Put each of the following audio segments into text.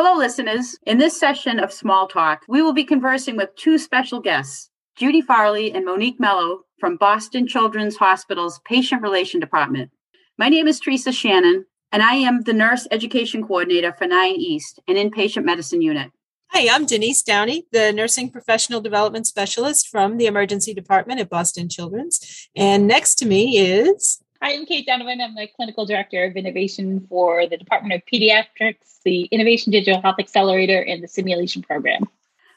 Hello, listeners. In this session of Small Talk, we will be conversing with two special guests, Judy Farley and Monique Mello from Boston Children's Hospital's Patient Relation Department. My name is Teresa Shannon, and I am the Nurse Education Coordinator for 9 East, an inpatient medicine unit. Hi, I'm Denise Downey, the Nursing Professional Development Specialist from the Emergency Department at Boston Children's. And next to me is Hi, I'm Kate Donovan. I'm the Clinical Director of Innovation for the Department of Pediatrics, the Innovation Digital Health Accelerator, and the Simulation Program.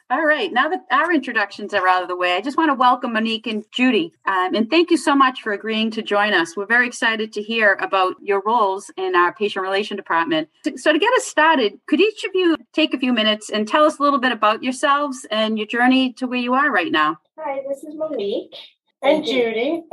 All right, now that our introductions are out of the way, I just want to welcome Monique and Judy. Um, and thank you so much for agreeing to join us. We're very excited to hear about your roles in our patient relation department. So, to get us started, could each of you take a few minutes and tell us a little bit about yourselves and your journey to where you are right now? Hi, this is Monique. And Judy.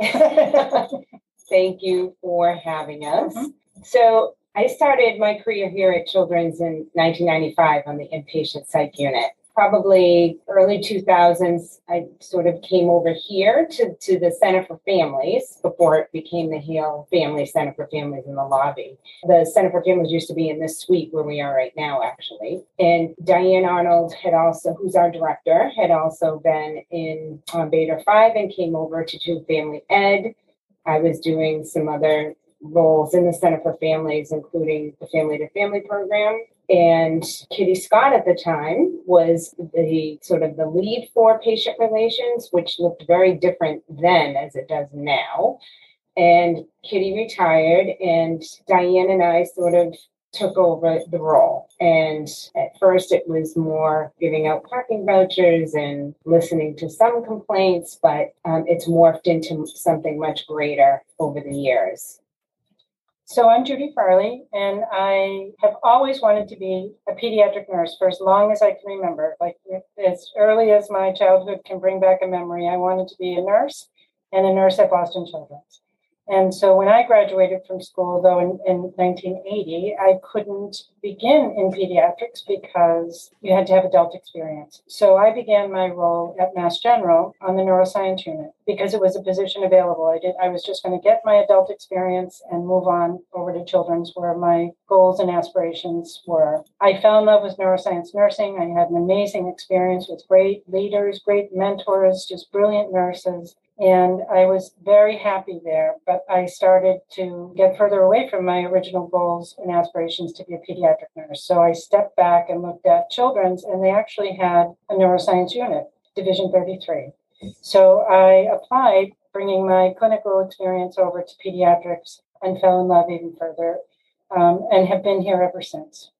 Thank you for having us. Mm-hmm. So, I started my career here at Children's in 1995 on the inpatient psych unit. Probably early 2000s, I sort of came over here to, to the Center for Families before it became the Hale Family Center for Families in the lobby. The Center for Families used to be in this suite where we are right now, actually. And Diane Arnold had also, who's our director, had also been in um, Bader 5 and came over to do family ed I was doing some other roles in the Center for Families, including the Family to Family program. And Kitty Scott at the time was the sort of the lead for patient relations, which looked very different then as it does now. And Kitty retired, and Diane and I sort of took over the role. And at first, it was more giving out parking vouchers and listening to some complaints, but um, it's morphed into something much greater over the years. So, I'm Judy Farley, and I have always wanted to be a pediatric nurse for as long as I can remember. Like, as early as my childhood can bring back a memory, I wanted to be a nurse and a nurse at Boston Children's. And so when I graduated from school, though, in, in 1980, I couldn't begin in pediatrics because you had to have adult experience. So I began my role at Mass General on the neuroscience unit because it was a position available. I did. I was just going to get my adult experience and move on over to children's, where my goals and aspirations were. I fell in love with neuroscience nursing. I had an amazing experience with great leaders, great mentors, just brilliant nurses. And I was very happy there, but I started to get further away from my original goals and aspirations to be a pediatric nurse. So I stepped back and looked at children's, and they actually had a neuroscience unit, Division 33. So I applied, bringing my clinical experience over to pediatrics, and fell in love even further, um, and have been here ever since.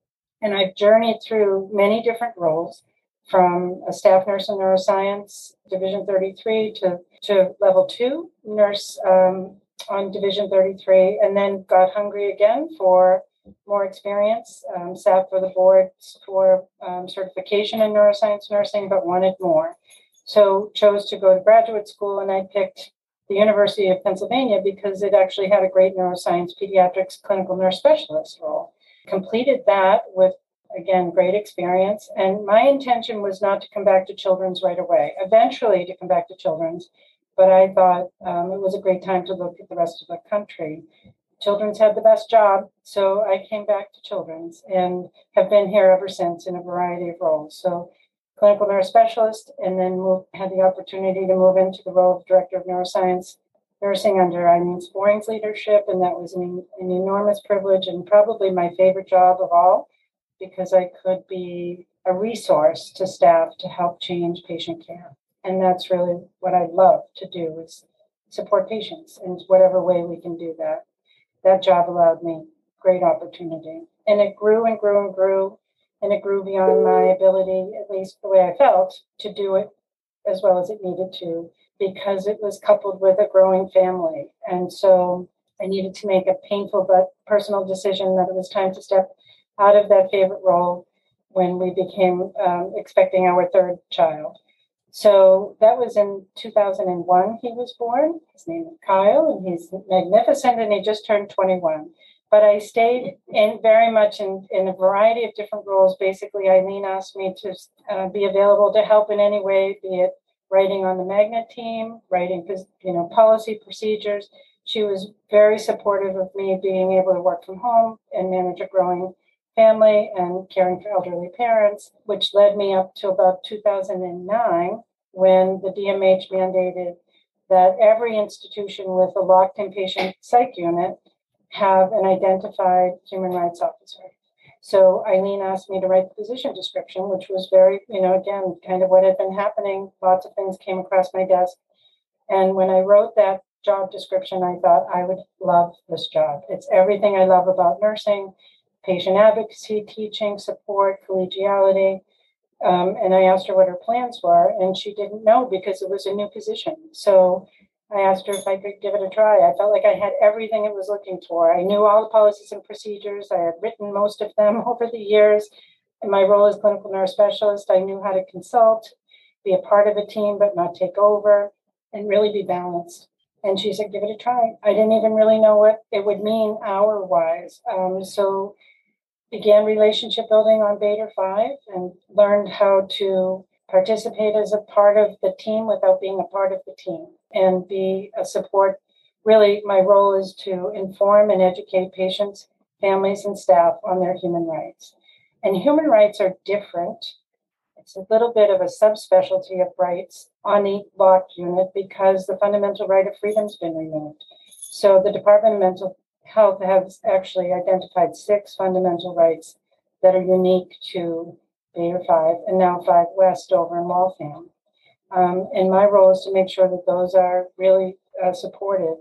And I've journeyed through many different roles from a staff nurse in neuroscience, Division 33, to, to level two nurse um, on Division 33, and then got hungry again for more experience, um, sat for the board for um, certification in neuroscience nursing, but wanted more. So chose to go to graduate school, and I picked the University of Pennsylvania because it actually had a great neuroscience pediatrics clinical nurse specialist role. Completed that with again, great experience. And my intention was not to come back to children's right away, eventually to come back to children's. But I thought um, it was a great time to look at the rest of the country. Children's had the best job, so I came back to children's and have been here ever since in a variety of roles. So, clinical nurse specialist, and then moved, had the opportunity to move into the role of director of neuroscience nursing under Eileen Sporing's leadership, and that was an, an enormous privilege and probably my favorite job of all because I could be a resource to staff to help change patient care. And that's really what I love to do is support patients in whatever way we can do that. That job allowed me great opportunity. And it grew and grew and grew. And it grew beyond my ability, at least the way I felt, to do it as well as it needed to, because it was coupled with a growing family. And so I needed to make a painful but personal decision that it was time to step out of that favorite role when we became um, expecting our third child. So that was in 2001 he was born. His name is Kyle, and he's magnificent, and he just turned 21. But I stayed in very much in, in a variety of different roles. Basically, Eileen asked me to uh, be available to help in any way, be it writing on the magnet team, writing you know policy procedures. She was very supportive of me being able to work from home and manage a growing family and caring for elderly parents, which led me up to about 2009 when the DMH mandated that every institution with a locked inpatient psych unit have an identified human rights officer. So Eileen asked me to write the position description, which was very, you know, again, kind of what had been happening. Lots of things came across my desk. And when I wrote that job description, I thought I would love this job. It's everything I love about nursing patient advocacy, teaching, support, collegiality. Um, and I asked her what her plans were, and she didn't know because it was a new position. So I asked her if I could give it a try. I felt like I had everything it was looking for. I knew all the policies and procedures. I had written most of them over the years. In my role as clinical nurse specialist, I knew how to consult, be a part of a team, but not take over, and really be balanced. And she said, give it a try. I didn't even really know what it would mean hour wise. Um, so began relationship building on Bader 5 and learned how to participate as a part of the team without being a part of the team and be a support. Really, my role is to inform and educate patients, families, and staff on their human rights. And human rights are different. It's a little bit of a subspecialty of rights on the lock unit because the fundamental right of freedom's been removed. So the Department of Mental Health has actually identified six fundamental rights that are unique to Bader 5 and now 5 West over in Waltham. Um, and my role is to make sure that those are really uh, supported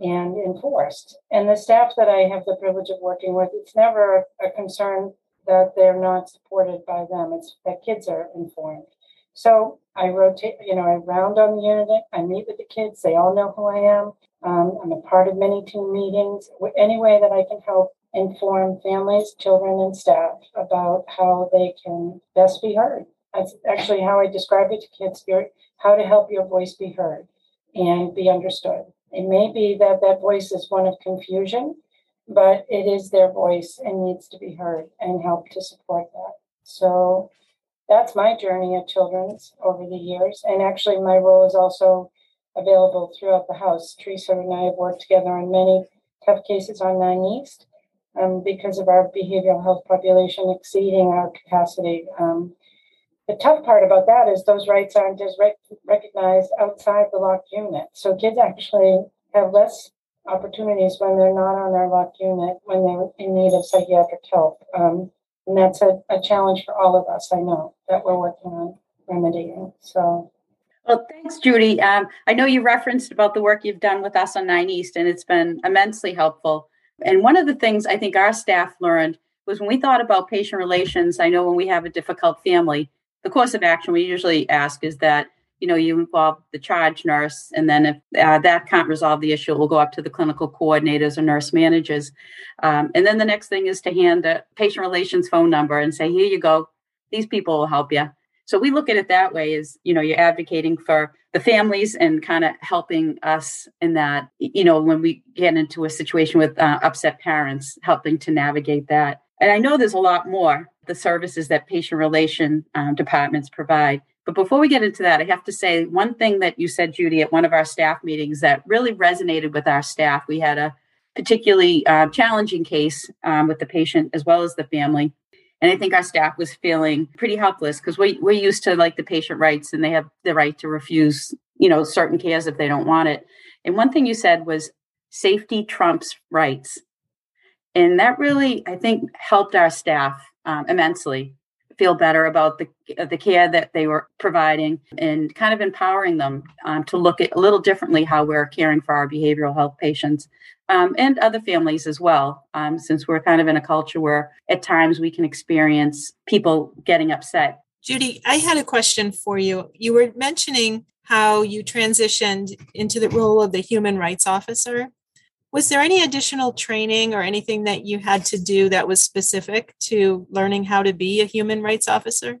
and enforced. And the staff that I have the privilege of working with, it's never a concern that they're not supported by them. It's that kids are informed. So I rotate, you know, I round on the unit. I meet with the kids. They all know who I am. Um, I'm a part of many team meetings. Any way that I can help inform families, children, and staff about how they can best be heard. That's actually how I describe it to kids here how to help your voice be heard and be understood. It may be that that voice is one of confusion, but it is their voice and needs to be heard and help to support that. So that's my journey at Children's over the years. And actually, my role is also available throughout the house. Teresa and I have worked together on many tough cases on 9 East um, because of our behavioral health population exceeding our capacity. Um, the tough part about that is those rights aren't just rec- recognized outside the locked unit. So kids actually have less opportunities when they're not on their locked unit when they're in need of psychiatric help. Um, and that's a, a challenge for all of us, I know, that we're working on remedying. So well, thanks, Judy. Um, I know you referenced about the work you've done with us on 9 East, and it's been immensely helpful. And one of the things I think our staff learned was when we thought about patient relations, I know when we have a difficult family, the course of action we usually ask is that you know you involve the charge nurse and then if uh, that can't resolve the issue we'll go up to the clinical coordinators or nurse managers um, and then the next thing is to hand a patient relations phone number and say here you go these people will help you so we look at it that way is, you know you're advocating for the families and kind of helping us in that you know when we get into a situation with uh, upset parents helping to navigate that. And i know there's a lot more the services that patient relation um, departments provide. But before we get into that i have to say one thing that you said judy at one of our staff meetings that really resonated with our staff. We had a particularly uh, challenging case um, with the patient as well as the family and I think our staff was feeling pretty helpless because we, we're used to like the patient rights and they have the right to refuse, you know, certain cares if they don't want it. And one thing you said was safety trumps rights. And that really, I think, helped our staff um, immensely feel better about the the care that they were providing and kind of empowering them um, to look at a little differently how we're caring for our behavioral health patients um, and other families as well um, since we're kind of in a culture where at times we can experience people getting upset. Judy i had a question for you. You were mentioning how you transitioned into the role of the human rights officer was there any additional training or anything that you had to do that was specific to learning how to be a human rights officer?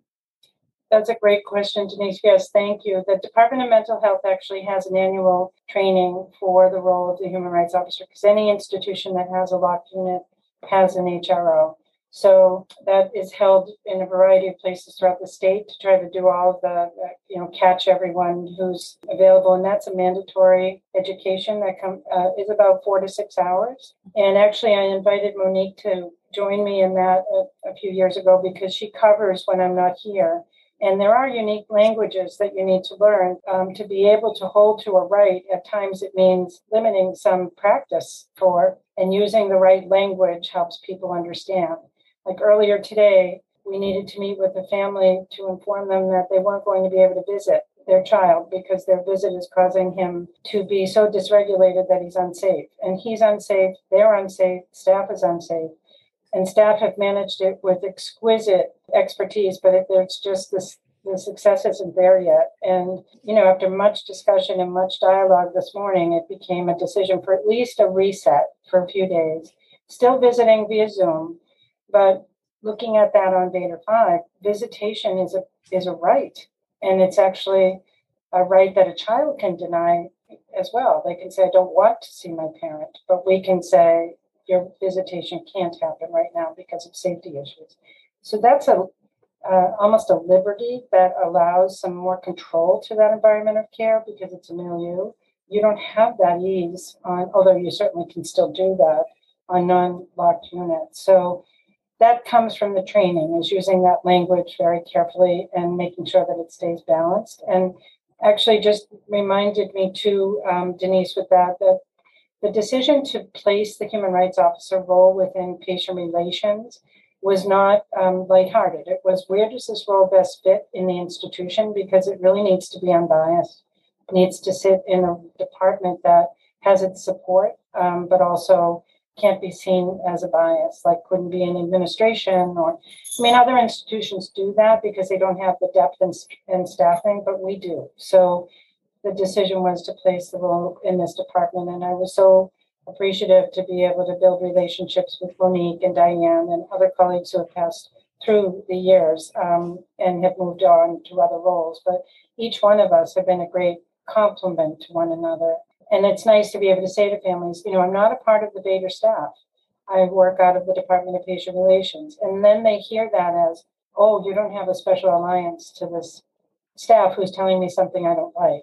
That's a great question, Denise. Yes, thank you. The Department of Mental Health actually has an annual training for the role of the human rights officer because any institution that has a locked unit has an HRO. So that is held in a variety of places throughout the state to try to do all of the, you know, catch everyone who's available. And that's a mandatory education that come, uh, is about four to six hours. And actually, I invited Monique to join me in that a, a few years ago because she covers when I'm not here. And there are unique languages that you need to learn um, to be able to hold to a right. At times, it means limiting some practice for and using the right language helps people understand. Like earlier today, we needed to meet with the family to inform them that they weren't going to be able to visit their child because their visit is causing him to be so dysregulated that he's unsafe. And he's unsafe, they're unsafe, staff is unsafe and staff have managed it with exquisite expertise, but it, it's just this the success isn't there yet. And, you know, after much discussion and much dialogue this morning, it became a decision for at least a reset for a few days. Still visiting via Zoom, but looking at that on Bader 5, visitation is a is a right. And it's actually a right that a child can deny as well. They can say, I don't want to see my parent, but we can say, your visitation can't happen right now because of safety issues. So that's a uh, almost a liberty that allows some more control to that environment of care because it's a milieu. You don't have that ease on, although you certainly can still do that on non-locked units. So that comes from the training is using that language very carefully and making sure that it stays balanced. And actually just reminded me too, um, Denise, with that, that the decision to place the human rights officer role within patient relations was not um, lighthearted. It was where does this role best fit in the institution because it really needs to be unbiased. Needs to sit in a department that has its support, um, but also can't be seen as a bias, like couldn't be in administration or, I mean, other institutions do that because they don't have the depth and, and staffing, but we do. So the decision was to place the role in this department. And I was so appreciative to be able to build relationships with Monique and Diane and other colleagues who have passed through the years um, and have moved on to other roles. But each one of us have been a great complement to one another. And it's nice to be able to say to families, you know, I'm not a part of the Bader staff. I work out of the Department of Patient Relations. And then they hear that as, oh, you don't have a special alliance to this staff who's telling me something I don't like.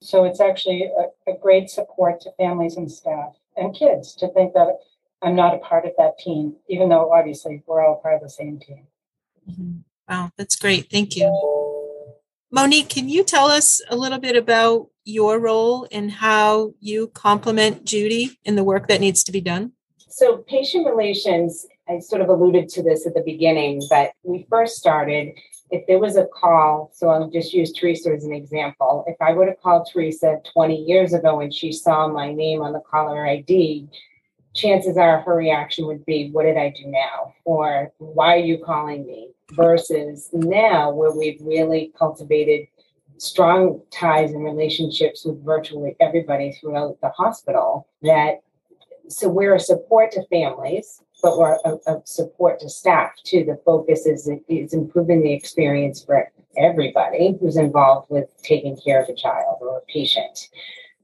So it's actually a, a great support to families and staff and kids to think that I'm not a part of that team, even though obviously we're all part of the same team. Mm-hmm. Wow, that's great. Thank you. Monique, can you tell us a little bit about your role and how you complement Judy in the work that needs to be done? So, patient relations, I sort of alluded to this at the beginning, but we first started if there was a call, so I'll just use Teresa as an example. If I would have called Teresa 20 years ago and she saw my name on the caller ID, chances are her reaction would be, What did I do now? Or why are you calling me? Versus now, where we've really cultivated strong ties and relationships with virtually everybody throughout the hospital, that so we're a support to families but we're a, a support to staff too. The focus is is improving the experience for everybody who's involved with taking care of a child or a patient.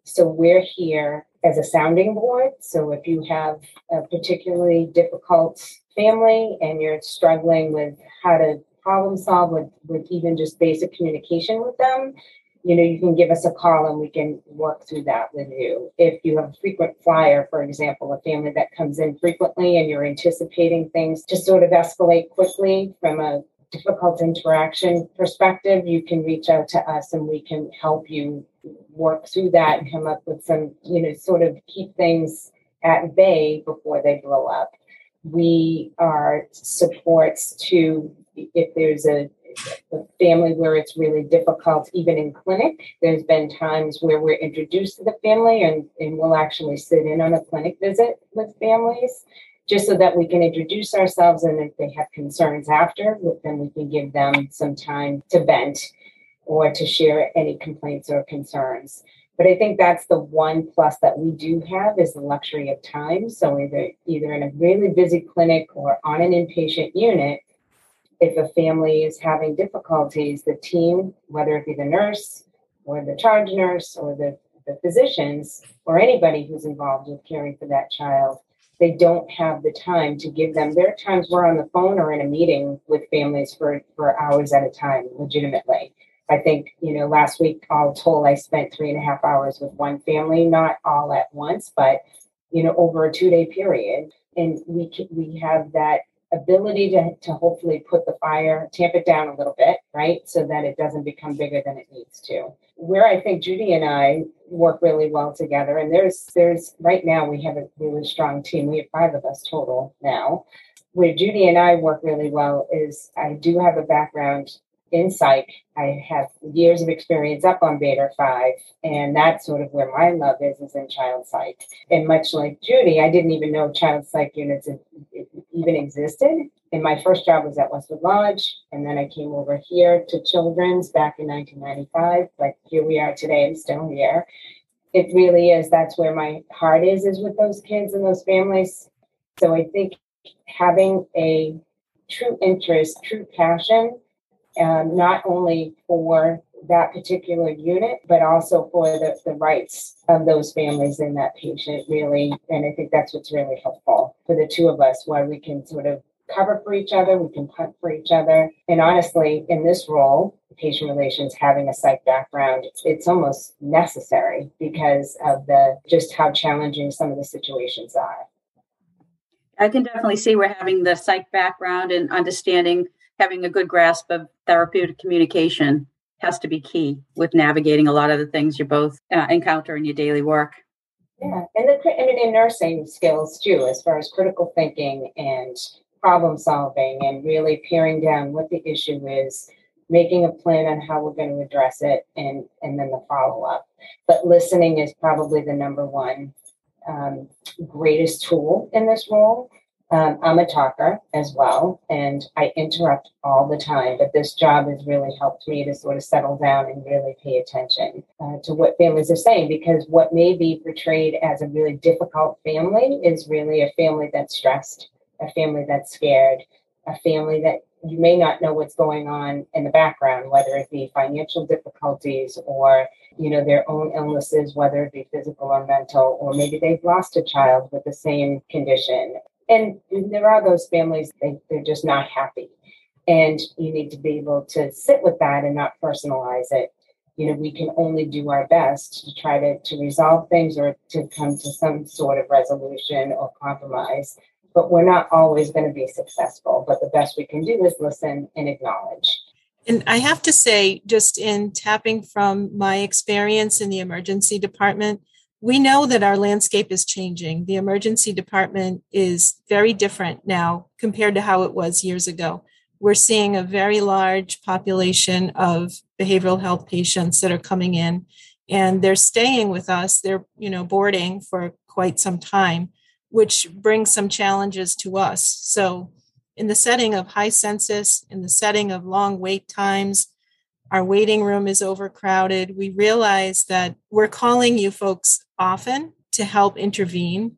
So we're here as a sounding board. So if you have a particularly difficult family and you're struggling with how to problem solve with, with even just basic communication with them, you know, you can give us a call and we can work through that with you. If you have a frequent flyer, for example, a family that comes in frequently and you're anticipating things to sort of escalate quickly from a difficult interaction perspective, you can reach out to us and we can help you work through that and come up with some, you know, sort of keep things at bay before they blow up. We are supports to if there's a a family where it's really difficult, even in clinic. There's been times where we're introduced to the family and, and we'll actually sit in on a clinic visit with families just so that we can introduce ourselves and if they have concerns after, then we can give them some time to vent or to share any complaints or concerns. But I think that's the one plus that we do have is the luxury of time. So either either in a really busy clinic or on an inpatient unit, if a family is having difficulties, the team, whether it be the nurse or the charge nurse or the, the physicians or anybody who's involved with caring for that child, they don't have the time to give them. There are times we're on the phone or in a meeting with families for, for hours at a time, legitimately. I think, you know, last week, all told, I spent three and a half hours with one family, not all at once, but, you know, over a two day period and we we have that ability to, to hopefully put the fire, tamp it down a little bit, right? So that it doesn't become bigger than it needs to. Where I think Judy and I work really well together, and there's there's right now we have a really strong team. We have five of us total now. Where Judy and I work really well is I do have a background in psych. I have years of experience up on Bader 5, and that's sort of where my love is, is in child psych. And much like Judy, I didn't even know child psych units even existed. And my first job was at Westwood Lodge, and then I came over here to Children's back in 1995. But here we are today, I'm still here. It really is, that's where my heart is, is with those kids and those families. So I think having a true interest, true passion um, not only for that particular unit, but also for the, the rights of those families and that patient, really. And I think that's what's really helpful for the two of us, where we can sort of cover for each other, we can punt for each other. And honestly, in this role, patient relations having a psych background, it's almost necessary because of the just how challenging some of the situations are. I can definitely see we're having the psych background and understanding having a good grasp of therapeutic communication has to be key with navigating a lot of the things you both uh, encounter in your daily work. Yeah, and the and in nursing skills too, as far as critical thinking and problem solving, and really peering down what the issue is, making a plan on how we're going to address it, and and then the follow up. But listening is probably the number one um, greatest tool in this role um, I'm a talker as well, and I interrupt all the time. But this job has really helped me to sort of settle down and really pay attention uh, to what families are saying because what may be portrayed as a really difficult family is really a family that's stressed, a family that's scared, a family that you may not know what's going on in the background, whether it be financial difficulties or you know their own illnesses, whether it be physical or mental, or maybe they've lost a child with the same condition and there are those families, they, they're just not happy. And you need to be able to sit with that and not personalize it. You know, we can only do our best to try to, to resolve things or to come to some sort of resolution or compromise. But we're not always going to be successful. But the best we can do is listen and acknowledge. And I have to say, just in tapping from my experience in the emergency department, we know that our landscape is changing. The emergency department is very different now compared to how it was years ago. We're seeing a very large population of behavioral health patients that are coming in and they're staying with us. They're, you know, boarding for quite some time, which brings some challenges to us. So, in the setting of high census, in the setting of long wait times, our waiting room is overcrowded. We realize that we're calling you folks often to help intervene.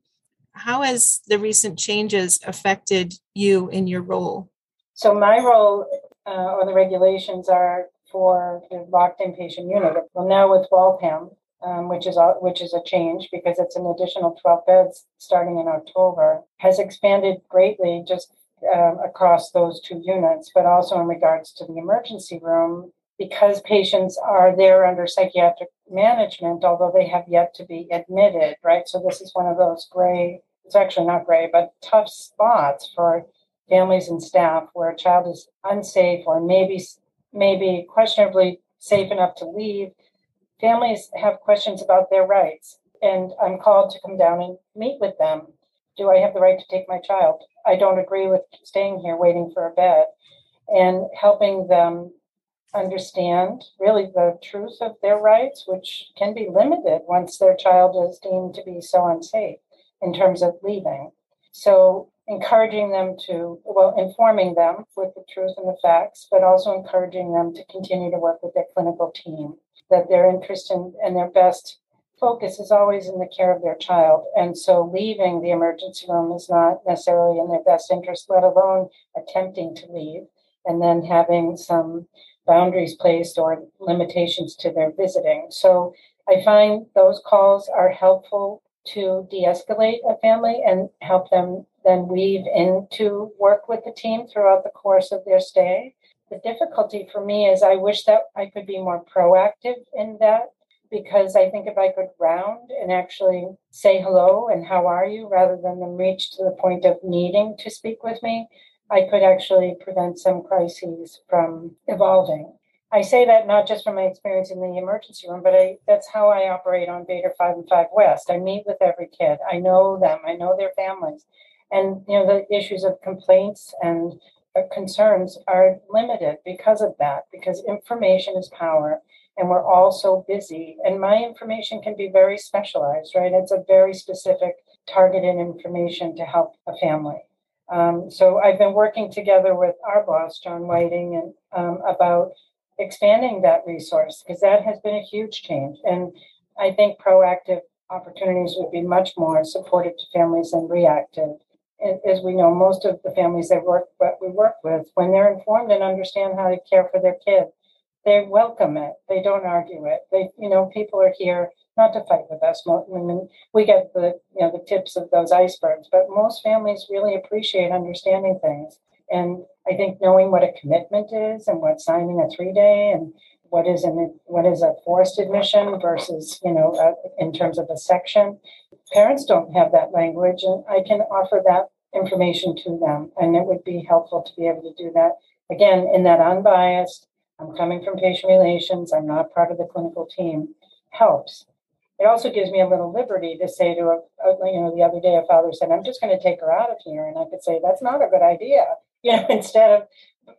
How has the recent changes affected you in your role? So, my role uh, or the regulations are for the locked inpatient unit. Well, now with Waltham, um, which is a, which is a change because it's an additional 12 beds starting in October, has expanded greatly just um, across those two units, but also in regards to the emergency room because patients are there under psychiatric management, although they have yet to be admitted, right? So this is one of those gray, it's actually not gray, but tough spots for families and staff where a child is unsafe or maybe maybe questionably safe enough to leave. Families have questions about their rights, and I'm called to come down and meet with them. Do I have the right to take my child? I don't agree with staying here waiting for a bed and helping them understand really the truth of their rights, which can be limited once their child is deemed to be so unsafe in terms of leaving. So, encouraging them to, well, informing them with the truth and the facts, but also encouraging them to continue to work with their clinical team, that their interest in, and their best focus is always in the care of their child. And so, leaving the emergency room is not necessarily in their best interest, let alone attempting to leave and then having some boundaries placed or limitations to their visiting. So I find those calls are helpful to de escalate a family and help them then weave into work with the team throughout the course of their stay. The difficulty for me is I wish that I could be more proactive in that because I think if I could round and actually say hello and how are you rather than them reach to the point of needing to speak with me, I could actually prevent some crises from evolving. I say that not just from my experience in the emergency room, but I, that's how I operate on Bader 5 and 5 West. I meet with every kid. I know them. I know their families. And, you know, the issues of complaints and uh, concerns are limited because of that, because information is power and we're all so busy. And my information can be very specialized, right? It's a very specific, targeted information to help a family. Um, so I've been working together with our boss, John Whiting, and um, about expanding that resource because that has been a huge change. And I think proactive opportunities would be much more supportive to families than reactive. As we know, most of the families that work that we work with, when they're informed and understand how to care for their kid, they welcome it. They don't argue it. They, you know, people are here not to fight with us. I mean, we get the, you know, the tips of those icebergs, but most families really appreciate understanding things. And I think knowing what a commitment is and what signing a three day and what is an what is a forced admission versus you know uh, in terms of a section, parents don't have that language, and I can offer that information to them, and it would be helpful to be able to do that again in that unbiased. I'm coming from patient relations. I'm not part of the clinical team. Helps. It also gives me a little liberty to say to a, you know the other day a father said I'm just going to take her out of here, and I could say that's not a good idea you know, instead of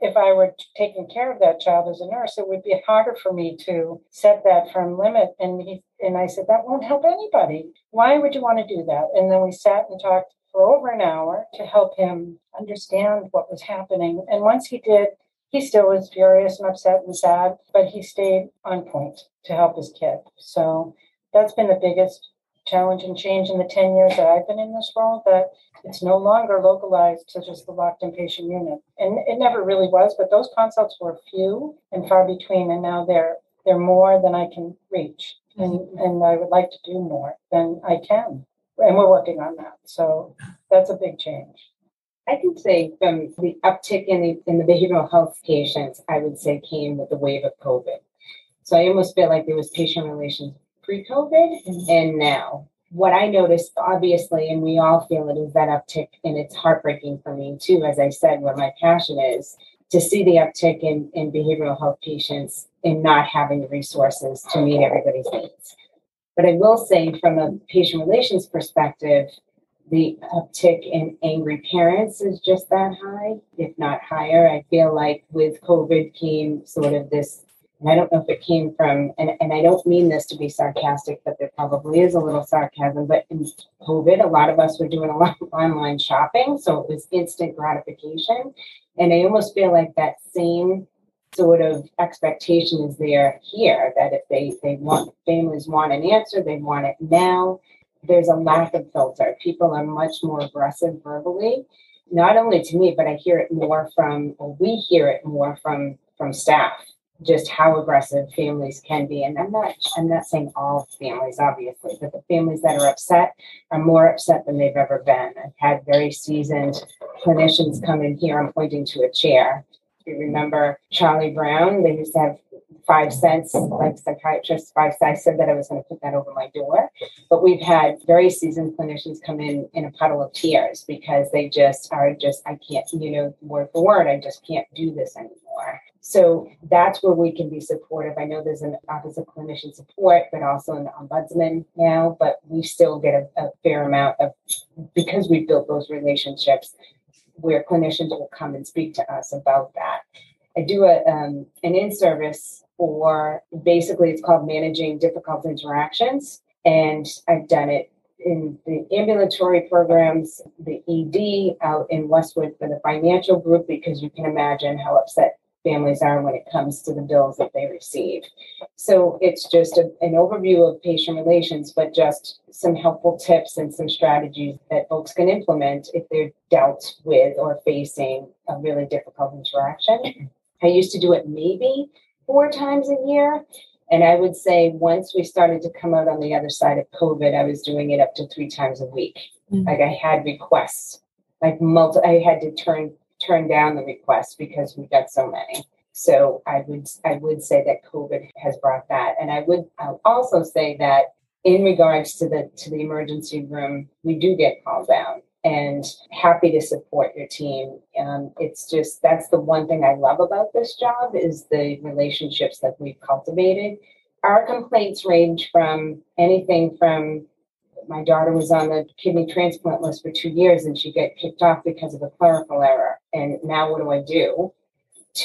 if I were taking care of that child as a nurse, it would be harder for me to set that firm limit. And he and I said, that won't help anybody. Why would you want to do that? And then we sat and talked for over an hour to help him understand what was happening. And once he did, he still was furious and upset and sad, but he stayed on point to help his kid. So that's been the biggest challenge and change in the 10 years that I've been in this role that it's no longer localized to just the locked inpatient unit. And it never really was, but those consults were few and far between, and now they're they're more than I can reach. And mm-hmm. and I would like to do more than I can. And we're working on that. So that's a big change. I can say from the uptick in the in the behavioral health patients, I would say came with the wave of COVID. So I almost feel like there was patient relations pre-COVID and now. What I noticed, obviously, and we all feel it, is that uptick, and it's heartbreaking for me too. As I said, what my passion is to see the uptick in, in behavioral health patients and not having the resources to meet everybody's needs. But I will say, from a patient relations perspective, the uptick in angry parents is just that high, if not higher. I feel like with COVID came sort of this and I don't know if it came from, and, and I don't mean this to be sarcastic, but there probably is a little sarcasm. But in COVID, a lot of us were doing a lot of online shopping. So it was instant gratification. And I almost feel like that same sort of expectation is there here that if they, they want, families want an answer, they want it now. There's a lack of filter. People are much more aggressive verbally not only to me, but I hear it more from, or we hear it more from from staff just how aggressive families can be. And I'm not I'm not saying all families, obviously, but the families that are upset are more upset than they've ever been. I've had very seasoned clinicians come in here. I'm pointing to a chair. You remember Charlie Brown? They used to have five cents, like psychiatrists, five cents. I said that I was going to put that over my door. But we've had very seasoned clinicians come in in a puddle of tears because they just are just, I can't, you know, word for word, I just can't do this anymore. So that's where we can be supportive. I know there's an Office of Clinician Support, but also an ombudsman now, but we still get a, a fair amount of, because we've built those relationships where clinicians will come and speak to us about that. I do a, um, an in service for basically it's called managing difficult interactions, and I've done it in the ambulatory programs, the ED out in Westwood for the financial group because you can imagine how upset families are when it comes to the bills that they receive. So it's just a, an overview of patient relations, but just some helpful tips and some strategies that folks can implement if they're dealt with or facing a really difficult interaction. I used to do it maybe four times a year. And I would say once we started to come out on the other side of COVID, I was doing it up to three times a week. Mm-hmm. Like I had requests, like multi, I had to turn turn down the request because we got so many. So I would I would say that COVID has brought that, and I would I'll also say that in regards to the to the emergency room, we do get called down and happy to support your team. Um, it's just that's the one thing I love about this job is the relationships that we've cultivated. Our complaints range from anything from my daughter was on the kidney transplant list for two years and she got kicked off because of a clerical error. And now what do I do?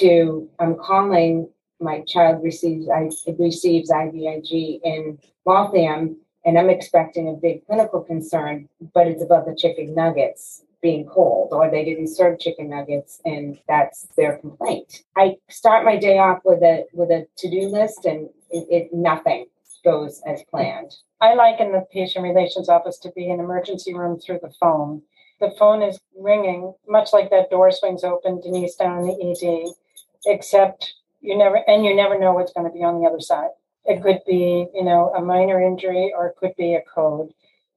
To I'm calling my child receives I receives IVIG in Waltham and I'm expecting a big clinical concern, but it's about the chicken nuggets being cold or they didn't serve chicken nuggets and that's their complaint. I start my day off with a with a to-do list and it, it nothing goes as planned. I like in the patient relations office to be an emergency room through the phone. The phone is ringing, much like that door swings open, Denise down in the ED, except you never and you never know what's going to be on the other side. It could be, you know, a minor injury or it could be a code.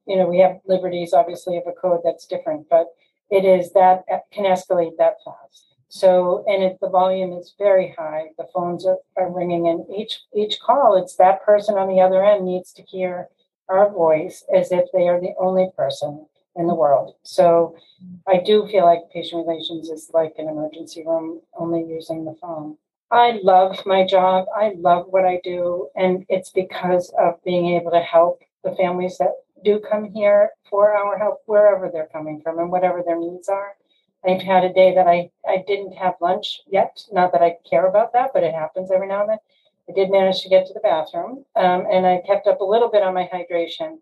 You know, we have liberties, obviously, of a code that's different, but it is that can escalate that fast. So, and if the volume is very high, the phones are, are ringing, and each each call, it's that person on the other end needs to hear our voice as if they are the only person in the world. So, I do feel like patient relations is like an emergency room, only using the phone. I love my job. I love what I do. And it's because of being able to help the families that do come here for our help, wherever they're coming from and whatever their needs are. I've had a day that I, I didn't have lunch yet. Not that I care about that, but it happens every now and then. I did manage to get to the bathroom um, and I kept up a little bit on my hydration.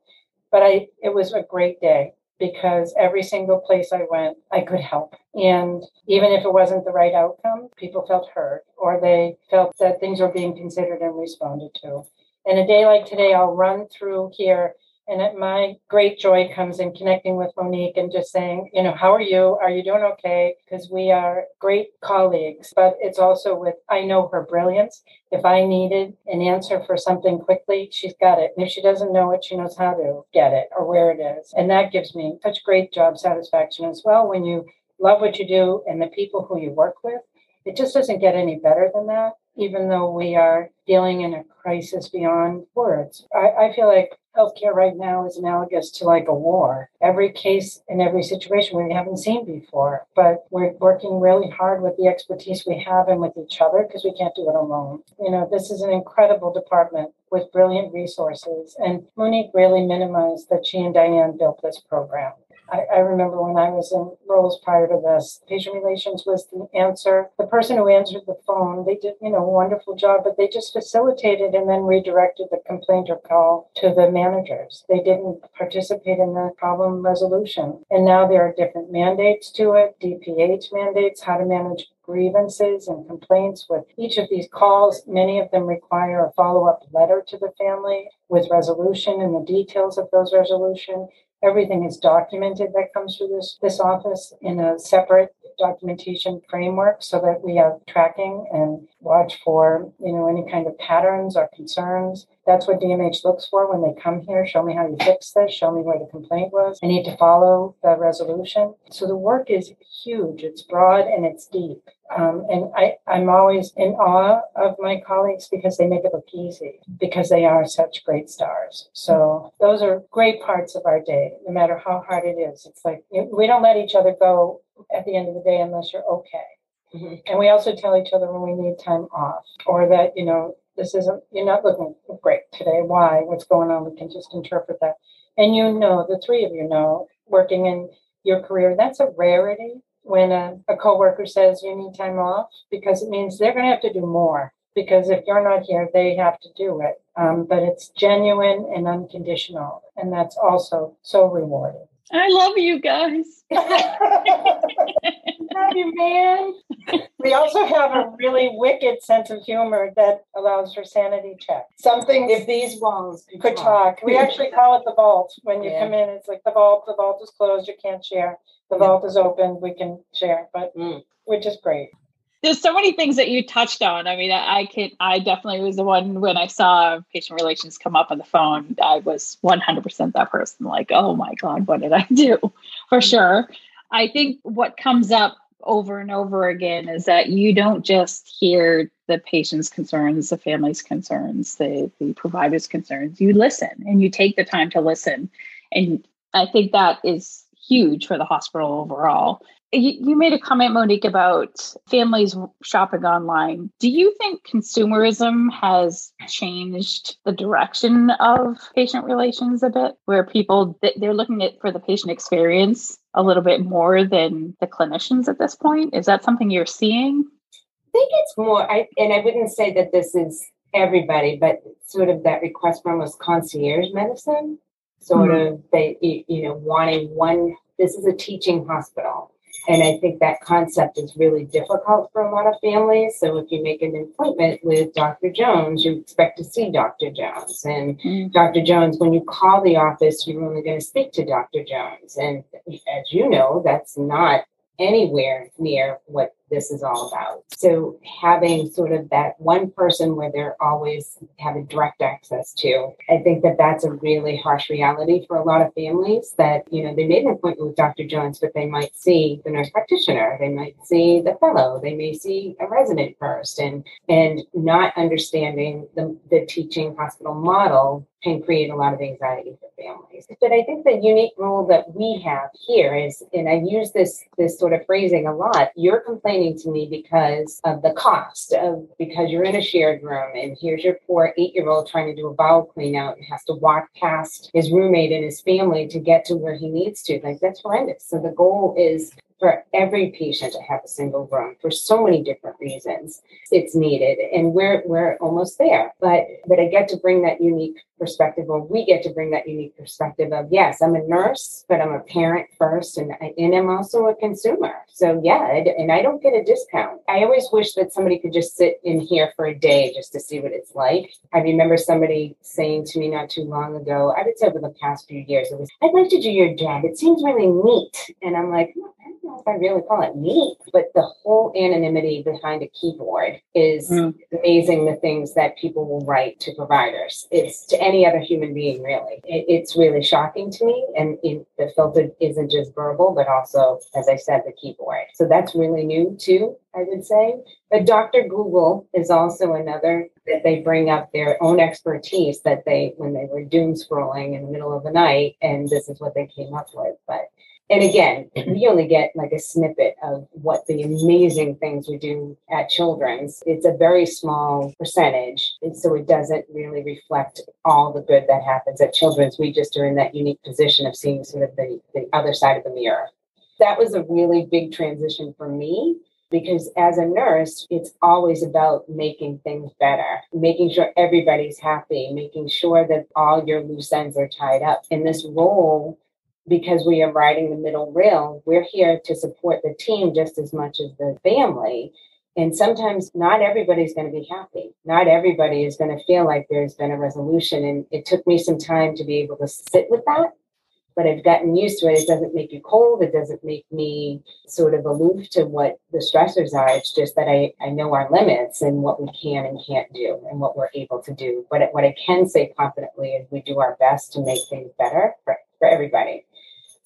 But I it was a great day because every single place I went, I could help. And even if it wasn't the right outcome, people felt heard or they felt that things were being considered and responded to. And a day like today, I'll run through here and my great joy comes in connecting with Monique and just saying, you know, how are you? Are you doing okay? Because we are great colleagues, but it's also with, I know her brilliance. If I needed an answer for something quickly, she's got it. And if she doesn't know it, she knows how to get it or where it is. And that gives me such great job satisfaction as well when you love what you do and the people who you work with. It just doesn't get any better than that even though we are dealing in a crisis beyond words. I, I, feel like healthcare right now is analogous to like a war. Every case and every situation we haven't seen before, but we're working really hard with the expertise we have and with each other because we can't do it alone. You know, this is an incredible department with brilliant resources. And Monique really minimized that she and Diane built this program. I, I, remember when I was in roles prior to this, patient relations was the answer. The person who answered the phone, they did, you know, a wonderful job, but they just facilitated and then redirected the complaint or call to the managers. They didn't participate in the problem resolution. And now there are different mandates to it, DPH mandates, how to manage grievances and complaints with each of these calls. Many of them require a follow up letter to the family with resolution and the details of those resolution. Everything is documented that comes through this, this office in a separate documentation framework so that we have tracking and watch for you know any kind of patterns or concerns that's what dmh looks for when they come here show me how you fix this show me where the complaint was i need to follow the resolution so the work is huge it's broad and it's deep um, and I, I'm always in awe of my colleagues because they make it look easy because they are such great stars. So those are great parts of our day, no matter how hard it is. It's like we don't let each other go at the end of the day unless you're okay. Mm-hmm. And we also tell each other when we need time off or that, you know, this isn't, you're not looking great today. Why? What's going on? We can just interpret that. And you know, the three of you know, working in your career, that's a rarity when a, a coworker says you need time off because it means they're going to have to do more because if you're not here, they have to do it. Um, but it's genuine and unconditional, and that's also so rewarding. I love you guys. love you, man. We also have a really wicked sense of humor that allows for sanity check. Something if these walls could, could talk. talk. We actually call it the vault when you yeah. come in. It's like the vault. The vault is closed. You can't share. The yeah. vault is open. We can share, but mm. which is great there's so many things that you touched on. I mean, I can, I definitely was the one when I saw patient relations come up on the phone. I was 100% that person, like, oh my God, what did I do? For sure. I think what comes up over and over again is that you don't just hear the patient's concerns, the family's concerns, the, the provider's concerns. You listen and you take the time to listen. And I think that is huge for the hospital overall. You, you made a comment, Monique, about families shopping online. Do you think consumerism has changed the direction of patient relations a bit, where people they're looking at for the patient experience a little bit more than the clinicians at this point? Is that something you're seeing? I think it's more, I, and I wouldn't say that this is everybody, but sort of that request for almost concierge medicine, sort mm-hmm. of they, you know, wanting one, this is a teaching hospital. And I think that concept is really difficult for a lot of families. So if you make an appointment with Dr. Jones, you expect to see Dr. Jones. And mm. Dr. Jones, when you call the office, you're only going to speak to Dr. Jones. And as you know, that's not anywhere near what this is all about. So having sort of that one person where they're always having direct access to, I think that that's a really harsh reality for a lot of families that, you know, they made an appointment with Dr. Jones, but they might see the nurse practitioner, they might see the fellow, they may see a resident first and, and not understanding the, the teaching hospital model can create a lot of anxiety for families. But I think the unique role that we have here is, and I use this this sort of phrasing a lot, you're complaining to me because of the cost of because you're in a shared room and here's your poor eight-year-old trying to do a bowel clean out and has to walk past his roommate and his family to get to where he needs to. Like that's horrendous. So the goal is for every patient to have a single room for so many different reasons it's needed and we're we're almost there. But but i get to bring that unique perspective or we get to bring that unique perspective of yes i'm a nurse but i'm a parent first and, and i'm also a consumer. So yeah and i don't get a discount. I always wish that somebody could just sit in here for a day just to see what it's like. I remember somebody saying to me not too long ago i would say over the past few years it was i'd like to do your job. It seems really neat. And i'm like know if I really call it neat, but the whole anonymity behind a keyboard is mm. amazing. The things that people will write to providers, it's to any other human being, really. It, it's really shocking to me. And it, the filter isn't just verbal, but also, as I said, the keyboard. So that's really new too, I would say. But Dr. Google is also another that they bring up their own expertise that they, when they were doom scrolling in the middle of the night, and this is what they came up with. But and again, we only get like a snippet of what the amazing things we do at Children's. It's a very small percentage. And so it doesn't really reflect all the good that happens at Children's. We just are in that unique position of seeing sort of the, the other side of the mirror. That was a really big transition for me because as a nurse, it's always about making things better, making sure everybody's happy, making sure that all your loose ends are tied up. In this role, because we are riding the middle rail, we're here to support the team just as much as the family. And sometimes not everybody's going to be happy. Not everybody is going to feel like there's been a resolution. And it took me some time to be able to sit with that. But I've gotten used to it. It doesn't make you cold. It doesn't make me sort of aloof to what the stressors are. It's just that I, I know our limits and what we can and can't do and what we're able to do. But what I can say confidently is we do our best to make things better for, for everybody.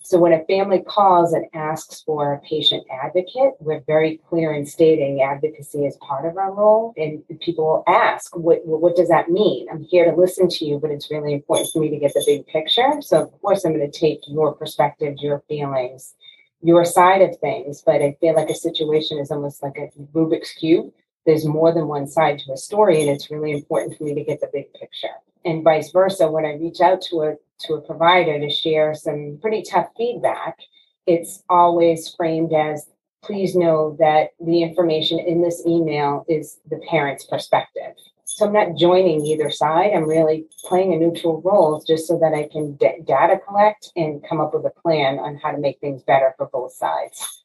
So when a family calls and asks for a patient advocate, we're very clear in stating advocacy is part of our role. And people will ask, what, what does that mean? I'm here to listen to you, but it's really important for me to get the big picture. So of course, I'm going to take your perspective, your feelings, your side of things. But I feel like a situation is almost like a Rubik's Cube. There's more than one side to a story, and it's really important for me to get the big picture. And vice versa, when I reach out to a to a provider to share some pretty tough feedback, it's always framed as please know that the information in this email is the parent's perspective. So I'm not joining either side. I'm really playing a neutral role just so that I can d- data collect and come up with a plan on how to make things better for both sides.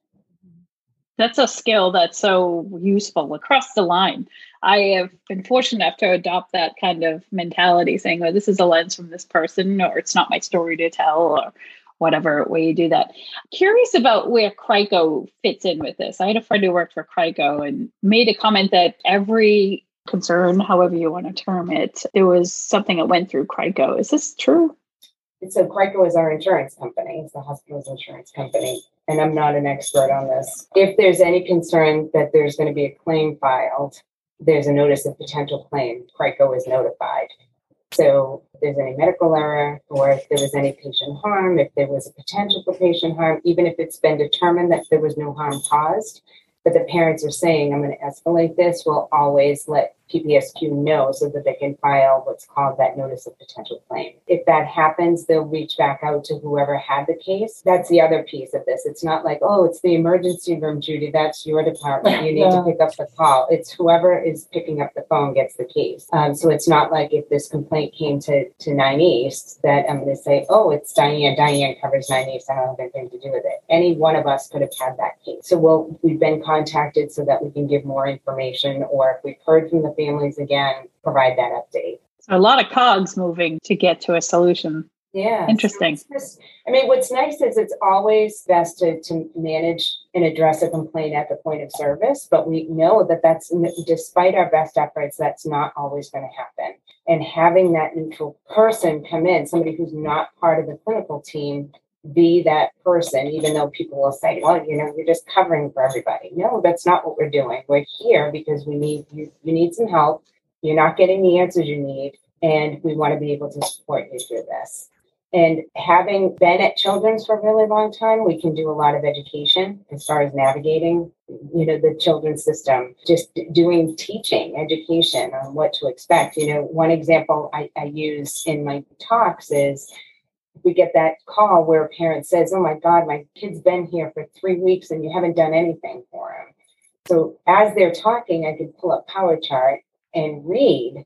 That's a skill that's so useful across the line. I have been fortunate enough to adopt that kind of mentality, saying, "Well, this is a lens from this person," or "It's not my story to tell," or whatever way you do that. Curious about where CRICO fits in with this. I had a friend who worked for CRICO and made a comment that every concern, however you want to term it, there was something that went through CRICO. Is this true? So CRICO is our insurance company. It's the hospital's insurance company. and I'm not an expert on this, if there's any concern that there's going to be a claim filed, there's a notice of potential claim. CRICO is notified. So if there's any medical error or if there was any patient harm, if there was a potential for patient harm, even if it's been determined that there was no harm caused, but the parents are saying, I'm going to escalate this, we'll always let PPSQ know so that they can file what's called that notice of potential claim. If that happens, they'll reach back out to whoever had the case. That's the other piece of this. It's not like, oh, it's the emergency room, Judy. That's your department. You need yeah. to pick up the call. It's whoever is picking up the phone gets the case. Um, so it's not like if this complaint came to, to 9 East that I'm going to say, oh, it's Diane. Diane covers 9 East. I don't have anything to do with it. Any one of us could have had that case. So we'll, we've been contacted so that we can give more information or if we've heard from the families again, provide that update. So a lot of cogs moving to get to a solution. Yeah. Interesting. Just, I mean, what's nice is it's always best to, to manage and address a complaint at the point of service, but we know that that's, despite our best efforts, that's not always going to happen. And having that neutral person come in, somebody who's not part of the clinical team, be that person, even though people will say, well, you know, you're just covering for everybody. No, that's not what we're doing. We're here because we need you, you need some help. You're not getting the answers you need, and we want to be able to support you through this. And having been at Children's for a really long time, we can do a lot of education as far as navigating, you know, the children's system, just doing teaching, education on what to expect. You know, one example I, I use in my talks is we get that call where a parent says, Oh my God, my kid's been here for three weeks and you haven't done anything for him. So as they're talking, I can pull up Power Chart and read.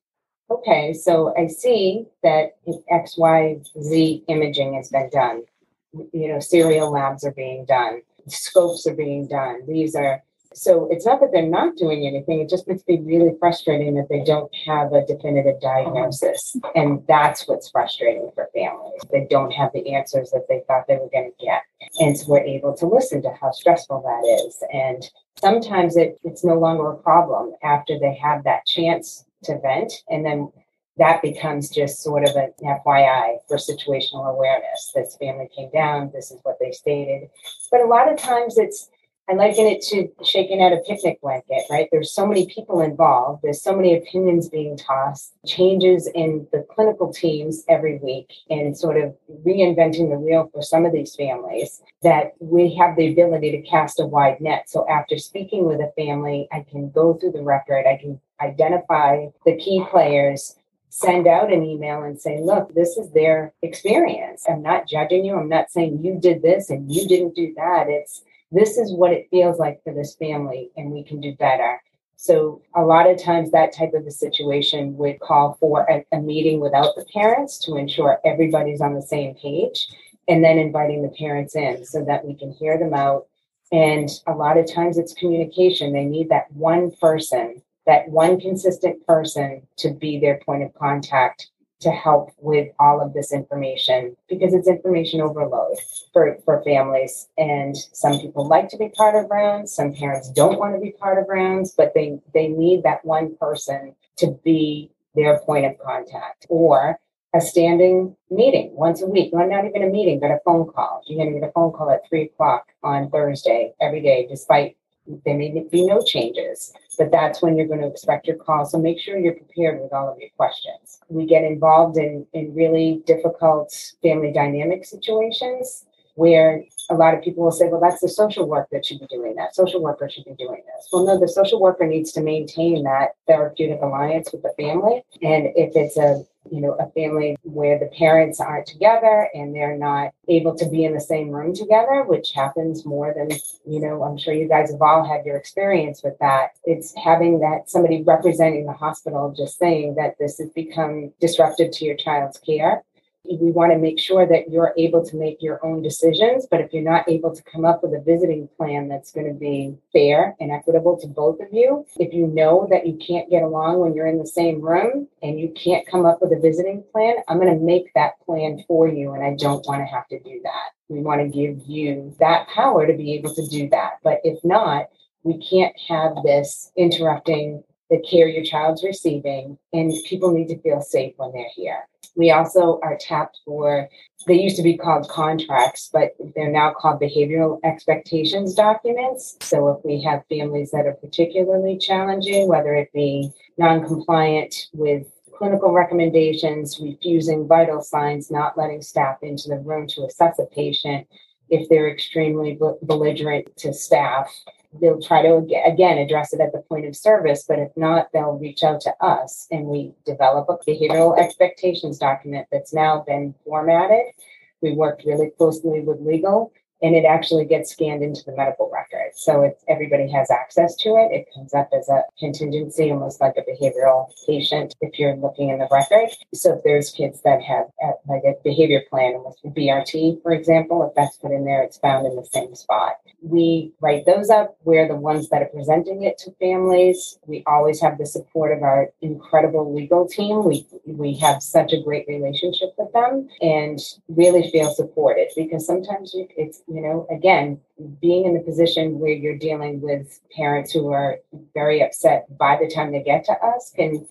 Okay, so I see that XYZ imaging has been done. You know, serial labs are being done, scopes are being done. These are so it's not that they're not doing anything, it just makes me really frustrating that they don't have a definitive diagnosis. And that's what's frustrating for families. They don't have the answers that they thought they were going to get. And so we're able to listen to how stressful that is. And sometimes it, it's no longer a problem after they have that chance to vent. And then that becomes just sort of an FYI for situational awareness. This family came down, this is what they stated. But a lot of times it's I liken it to shaking out a picnic blanket, right? There's so many people involved. There's so many opinions being tossed, changes in the clinical teams every week, and sort of reinventing the wheel for some of these families that we have the ability to cast a wide net. So after speaking with a family, I can go through the record, I can identify the key players send out an email and say, look, this is their experience. I'm not judging you. I'm not saying you did this and you didn't do that. It's this is what it feels like for this family, and we can do better. So, a lot of times, that type of a situation would call for a, a, meeting without the parents to ensure everybody's on the same page, and then inviting the parents in so that we can hear them out. And a lot of times, it's communication. They need that one person, that one consistent person to be their point of contact to help with all of this information because it's information overload for, for families. And some people like to be part of rounds, some parents don't want to be part of rounds, but they, they need that one person to be their point of contact or a standing meeting once a week. Well, not even a meeting, but a phone call. You're going to get a phone call at three o'clock on Thursday every day, despite there may be no changes, but that's when you're going to expect your call. So make sure you're prepared with all of your questions. We get involved in, in really difficult family dynamic situations where a lot of people will say, well, that's the social work that should be doing that. Social worker should be doing this. Well, no, the social worker needs to maintain that therapeutic alliance with the family. And if it's a you know, a family where the parents aren't together and they're not able to be in the same room together, which happens more than, you know, I'm sure you guys have all had your experience with that. It's having that somebody representing the hospital just saying that this has become disruptive to your child's care we want to make sure that you're able to make your own decisions. But if you're not able to come up with a visiting plan that's going to be fair and equitable to both of you, if you know that you can't get along when you're in the same room and you can't come up with a visiting plan, I'm going to make that plan for you. And I don't want to have to do that. We want to give you that power to be able to do that. But if not, we can't have this interrupting the care your child's receiving, and people need to feel safe when they're here. We also are tapped for, they used to be called contracts, but they're now called behavioral expectations documents. So if we have families that are particularly challenging, whether it be non compliant with clinical recommendations, refusing vital signs, not letting staff into the room to assess a patient, if they're extremely belligerent to staff, they'll try to again address it at the point of service but if not they'll reach out to us and we develop a behavioral expectations document that's now been formatted. We worked really closely with legal and it actually gets scanned into the medical record. So it's everybody has access to it. It comes up as a contingency, almost like a behavioral patient if you're looking in the record. So if there's kids that have uh, like a behavior plan with BRT, for example, if that's put in there, it's found in the same spot. We write those up. We're the ones that are presenting it to families. We always have the support of our incredible legal team. We we have such a great relationship with them and really feel supported because sometimes it's you know, again, being in the position where you're dealing with parents who are very upset by the time they get to us can,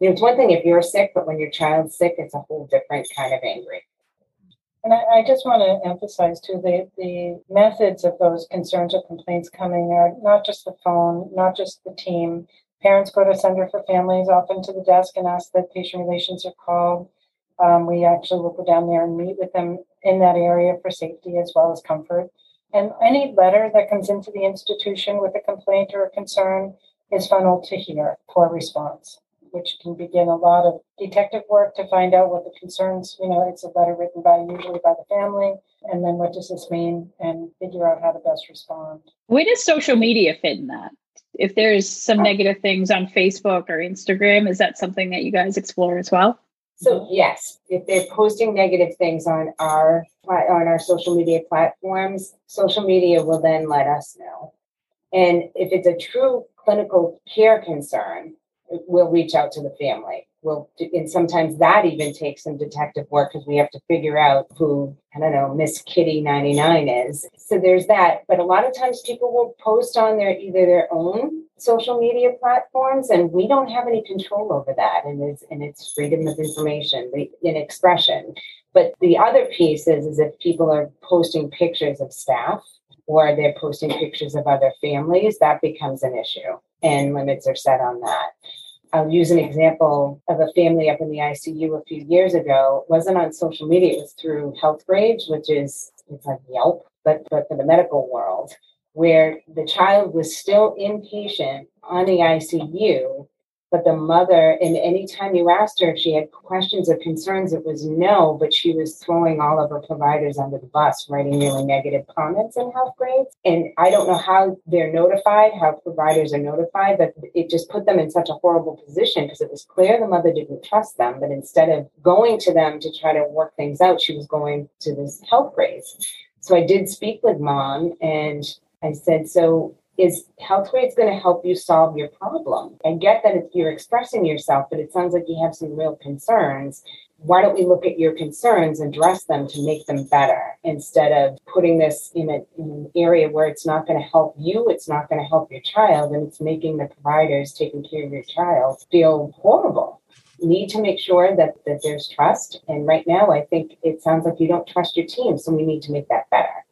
you know, it's one thing if you're sick, but when your child's sick, it's a whole different kind of angry. And I, I just want to emphasize too the the methods of those concerns or complaints coming are not just the phone, not just the team. Parents go to Center for Families often to the desk and ask that patient relations are called. Um, we actually will go down there and meet with them in that area for safety as well as comfort. And any letter that comes into the institution with a complaint or a concern is funneled to here for response, which can begin a lot of detective work to find out what the concerns, you know, it's a letter written by usually by the family, and then what does this mean and figure out how to best respond. Where does social media fit in that? If there's some negative things on Facebook or Instagram, is that something that you guys explore as well? So yes, if they're posting negative things on our on our social media platforms, social media will then let us know. And if it's a true clinical care concern, we'll reach out to the family. We'll and sometimes that even takes some detective work because we have to figure out who I don't know Miss Kitty ninety nine is. So there's that. But a lot of times people will post on their either their own social media platforms, and we don't have any control over that. And it's and it's freedom of information, in expression. But the other piece is, is if people are posting pictures of staff or they're posting pictures of other families, that becomes an issue, and limits are set on that. I'll use an example of a family up in the ICU a few years ago. It wasn't on social media; it was through Healthgrades, which is it's like Yelp, but but for the medical world where the child was still inpatient on the ICU, but the mother, and anytime you asked her if she had questions or concerns, it was no, but she was throwing all of her providers under the bus, writing really negative comments in Healthgrades. And I don't know how they're notified, how providers are notified, but it just put them in such a horrible position because it was clear the mother didn't trust them. But instead of going to them to try to work things out, she was going to this Healthgrades. So I did speak with mom and I said, so is Healthgrades going to help you solve your problem? I get that you're expressing yourself, but it sounds like you have some real concerns. Why don't we look at your concerns and address them to make them better instead of putting this in, a, in an area where it's not going to help you, it's not going to help your child, and it's making the providers taking care of your child feel horrible need to make sure that, that there's trust. And right now, I think it sounds like you don't trust your team. So we need to make that better.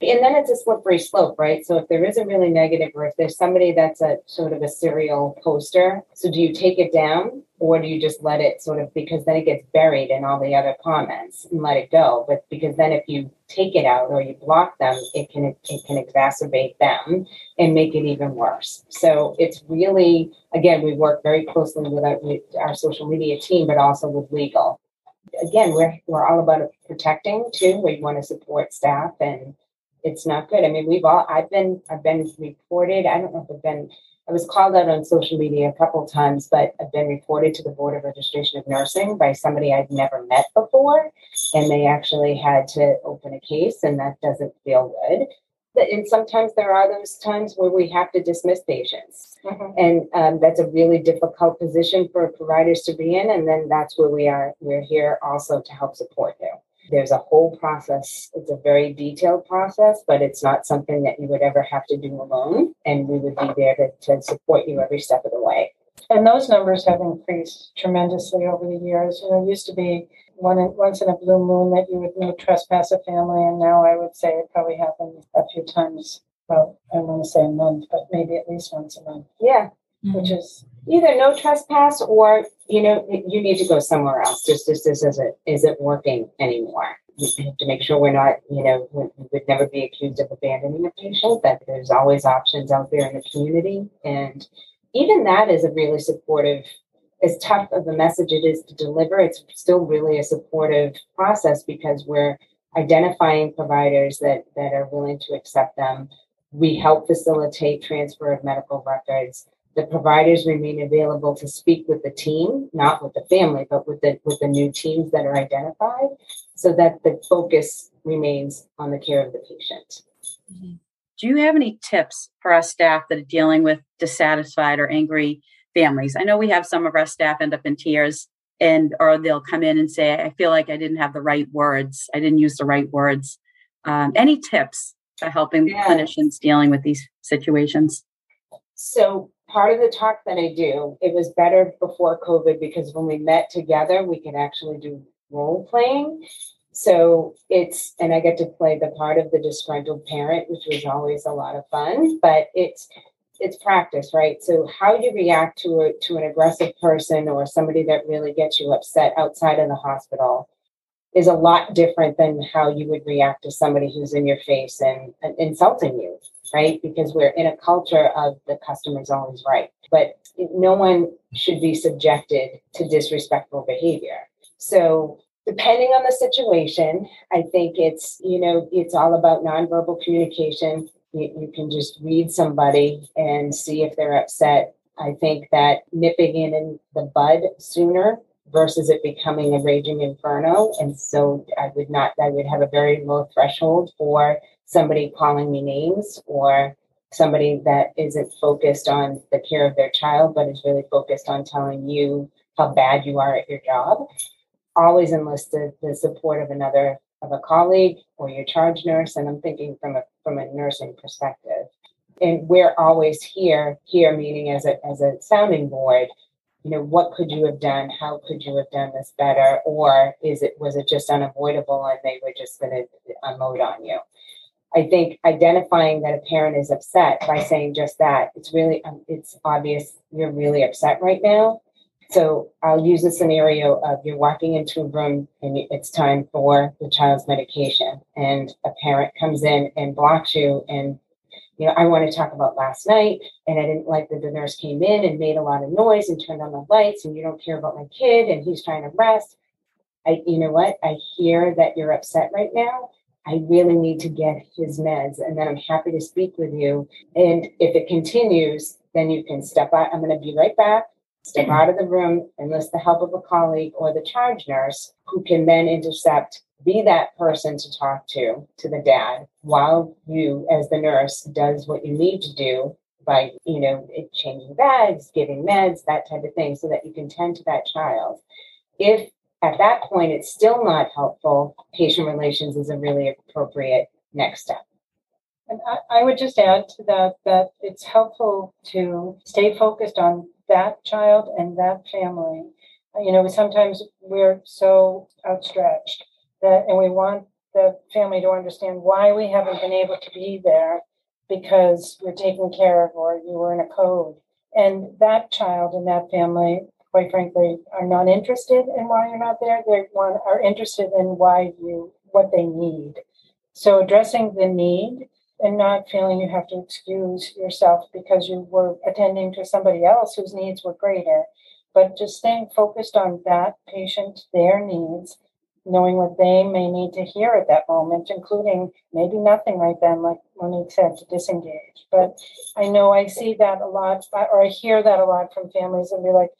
And then it's a slippery slope, right? So if there is a really negative, or if there's somebody that's a sort of a serial poster, so do you take it down or do you just let it sort of because then it gets buried in all the other comments and let it go? But because then if you take it out or you block them, it can it can exacerbate them and make it even worse. So it's really again we work very closely with our, with our social media team, but also with legal. Again, we're we're all about protecting too. We want to support staff and it's not good. I mean, we've all I've been I've been reported. I don't know if I've been I was called out on social media a couple times, but I've been reported to the Board of Registration of Nursing by somebody I've never met before, and they actually had to open a case, and that doesn't feel good. And sometimes there are those times where we have to dismiss patients, mm-hmm. and um, that's a really difficult position for providers to be in. And then that's where we are. We're here also to help support you. There's a whole process. It's a very detailed process, but it's not something that you would ever have to do alone. And we would be there to, to support you every step of the way. And those numbers have increased tremendously over the years. You know, it used to be one in, once in a blue moon that you would trespass a family, and now I would say it probably happens a few times. Well, I want to say a month, but maybe at least once a month. Yeah. Mm-hmm. Which is either no trespass or you know you need to go somewhere else. Just this this isn't isn't working anymore. We have to make sure we're not you know we would never be accused of abandoning a patient. That there's always options out there in the community, and even that is a really supportive as tough of a message it is to deliver, it's still really a supportive process because we're identifying providers that, that are willing to accept them. We help facilitate transfer of medical records. The providers remain available to speak with the team, not with the family, but with the with the new teams that are identified, so that the focus remains on the care of the patient. Do you have any tips for our staff that are dealing with dissatisfied or angry families. I know we have some of our staff end up in tears and or they'll come in and say, I feel like I didn't have the right words. I didn't use the right words. Um, any tips for helping yeah. clinicians dealing with these situations? So part of the talk that I do, it was better before COVID because when we met together, we could actually do role playing. So it's, and I get to play the part of the disgruntled parent, which was always a lot of fun, but it's it's practice, right? So how you react to a, to an aggressive person or somebody that really gets you upset outside of the hospital is a lot different than how you would react to somebody who's in your face and, and insulting you, right? Because we're in a culture of the customer's always right, but no one should be subjected to disrespectful behavior. So depending on the situation, I think it's, you know, it's all about nonverbal communication you, you can just read somebody and see if they're upset. I think that nipping in in the bud sooner versus it becoming a raging inferno. And so I would not, I would have a very low threshold for somebody calling me names or somebody that isn't focused on the care of their child, but is really focused on telling you how bad you are at your job. Always enlist the, the support of another of a colleague or your charge nurse, and I'm thinking from a from a nursing perspective. And we're always here, here meaning as a as a sounding board, you know, what could you have done? How could you have done this better? Or is it was it just unavoidable and they were just gonna unload on you? I think identifying that a parent is upset by saying just that, it's really um, it's obvious you're really upset right now so I'll use a scenario of you're walking into a room and it's time for the child's medication, and a parent comes in and blocks you. And, you know, I want to talk about last night, and I didn't like that the nurse came in and made a lot of noise and turned on the lights, and you don't care about my kid, and he's trying to rest. I, you know what? I hear that you're upset right now. I really need to get his meds, and then I'm happy to speak with you. And if it continues, then you can step out. I'm going to be right back step out of the room, enlist the help of a colleague or the charge nurse who can then intercept, be that person to talk to, to the dad, while you, as the nurse, does what you need to do by, you know, changing bags, giving meds, that type of thing, so that you can tend to that child. If at that point it's still not helpful, patient relations is a really appropriate next step. And I, I, would just add to that that it's helpful to stay focused on that child and that family. You know, sometimes we're so outstretched that, and we want the family to understand why we haven't been able to be there because you're taken care of or you were in a code. And that child and that family, quite frankly, are not interested in why you're not there. They want, are interested in why you, what they need. So addressing the need and not feeling you have to excuse yourself because you were attending to somebody else whose needs were greater, but just staying focused on that patient, their needs, knowing what they may need to hear at that moment, including maybe nothing right then, like Monique said, to disengage. But I know I see that a lot, or I hear that a lot from families and be like,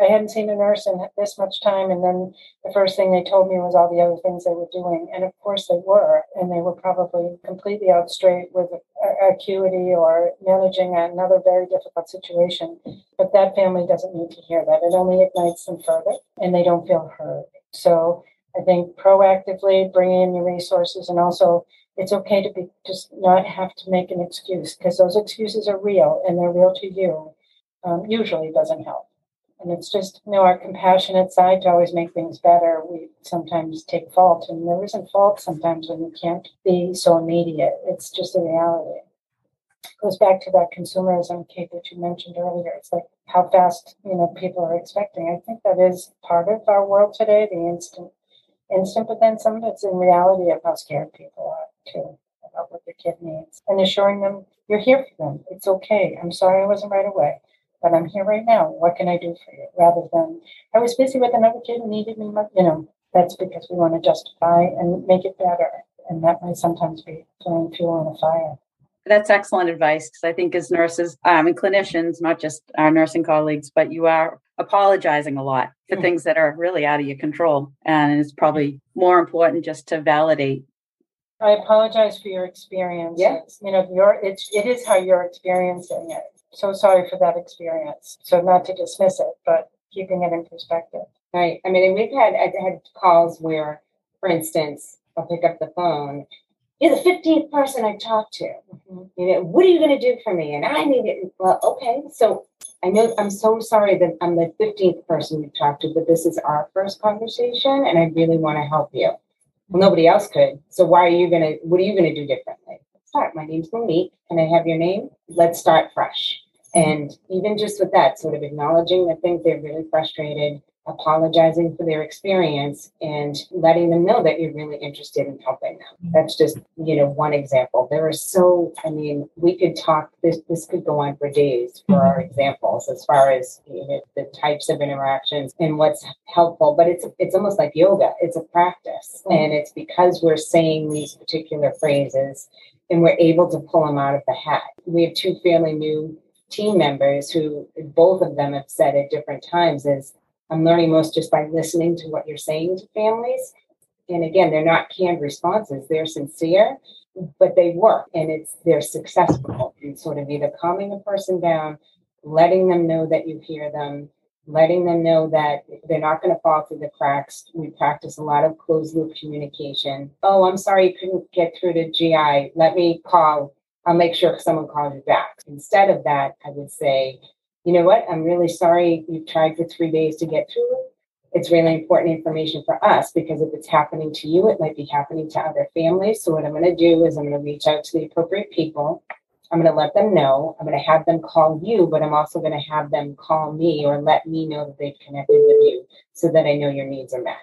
I hadn't seen a nurse in this much time, and then the first thing they told me was all the other things they were doing, and of course they were, and they were probably completely out straight with acuity or managing another very difficult situation. But that family doesn't need to hear that; it only ignites them further, and they don't feel heard. So I think proactively bringing in your resources, and also it's okay to be just not have to make an excuse because those excuses are real and they're real to you um, usually doesn't help. And it's just, you know, our compassionate side to always make things better. We sometimes take fault, and there isn't fault sometimes when you can't be so immediate. It's just a reality. It goes back to that consumerism, Kate, that you mentioned earlier. It's like how fast, you know, people are expecting. I think that is part of our world today, the instant, instant, but then some of it's in reality of how scared people are too about what their kid needs and assuring them you're here for them. It's okay. I'm sorry I wasn't right away but I'm here right now. What can I do for you? Rather than I was busy with another kid who needed me. You know, that's because we want to justify and make it better, and that might sometimes be throwing fuel on a fire. That's excellent advice because I think as nurses um, and clinicians, not just our nursing colleagues, but you are apologizing a lot for mm-hmm. things that are really out of your control. And it's probably more important just to validate. I apologize for your experience. Yes. You know, your it's it is how you're experiencing it so sorry for that experience. So not to dismiss it, but keeping it in perspective. Right. I mean, and we've had I've had calls where, for instance, I'll pick up the phone. You're the fifteenth person I talked to. Mm-hmm. You know, what are you going to do for me? And I need it. Well, okay. So I know I'm so sorry that I'm the fifteenth person you've talked to, but this is our first conversation, and I really want to help you. Well, nobody else could. So why are you going to? What are you going to do differently? Start. My name's Monique. Can I have your name? Let's start fresh. And even just with that, sort of acknowledging that things they're really frustrated, apologizing for their experience, and letting them know that you're really interested in helping them. Mm-hmm. That's just, you know, one example. There are so, I mean, we could talk, this, this could go on for days for our mm-hmm. examples as far as you know, the types of interactions and what's helpful. But it's it's almost like yoga. It's a practice. Mm-hmm. And it's because we're saying these particular phrases and we're able to pull them out of the hat. We have two fairly new team members who both of them have said at different times is I'm learning most just by listening to what you're saying to families. And again, they're not canned responses, they're sincere, but they work and it's they're successful in sort of either calming a person down, letting them know that you hear them, letting them know that they're not going to fall through the cracks. We practice a lot of closed loop communication. Oh, I'm sorry you couldn't get through to GI. Let me call I'll make sure someone calls you back. Instead of that, I would say, you know what? I'm really sorry you've tried for three days to get through. It's really important information for us because if it's happening to you, it might be happening to other families. So what I'm going to do is I'm going to reach out to the appropriate people. I'm going to let them know. I'm going to have them call you, but I'm also going to have them call me or let me know that they've connected with you so that I know your needs are met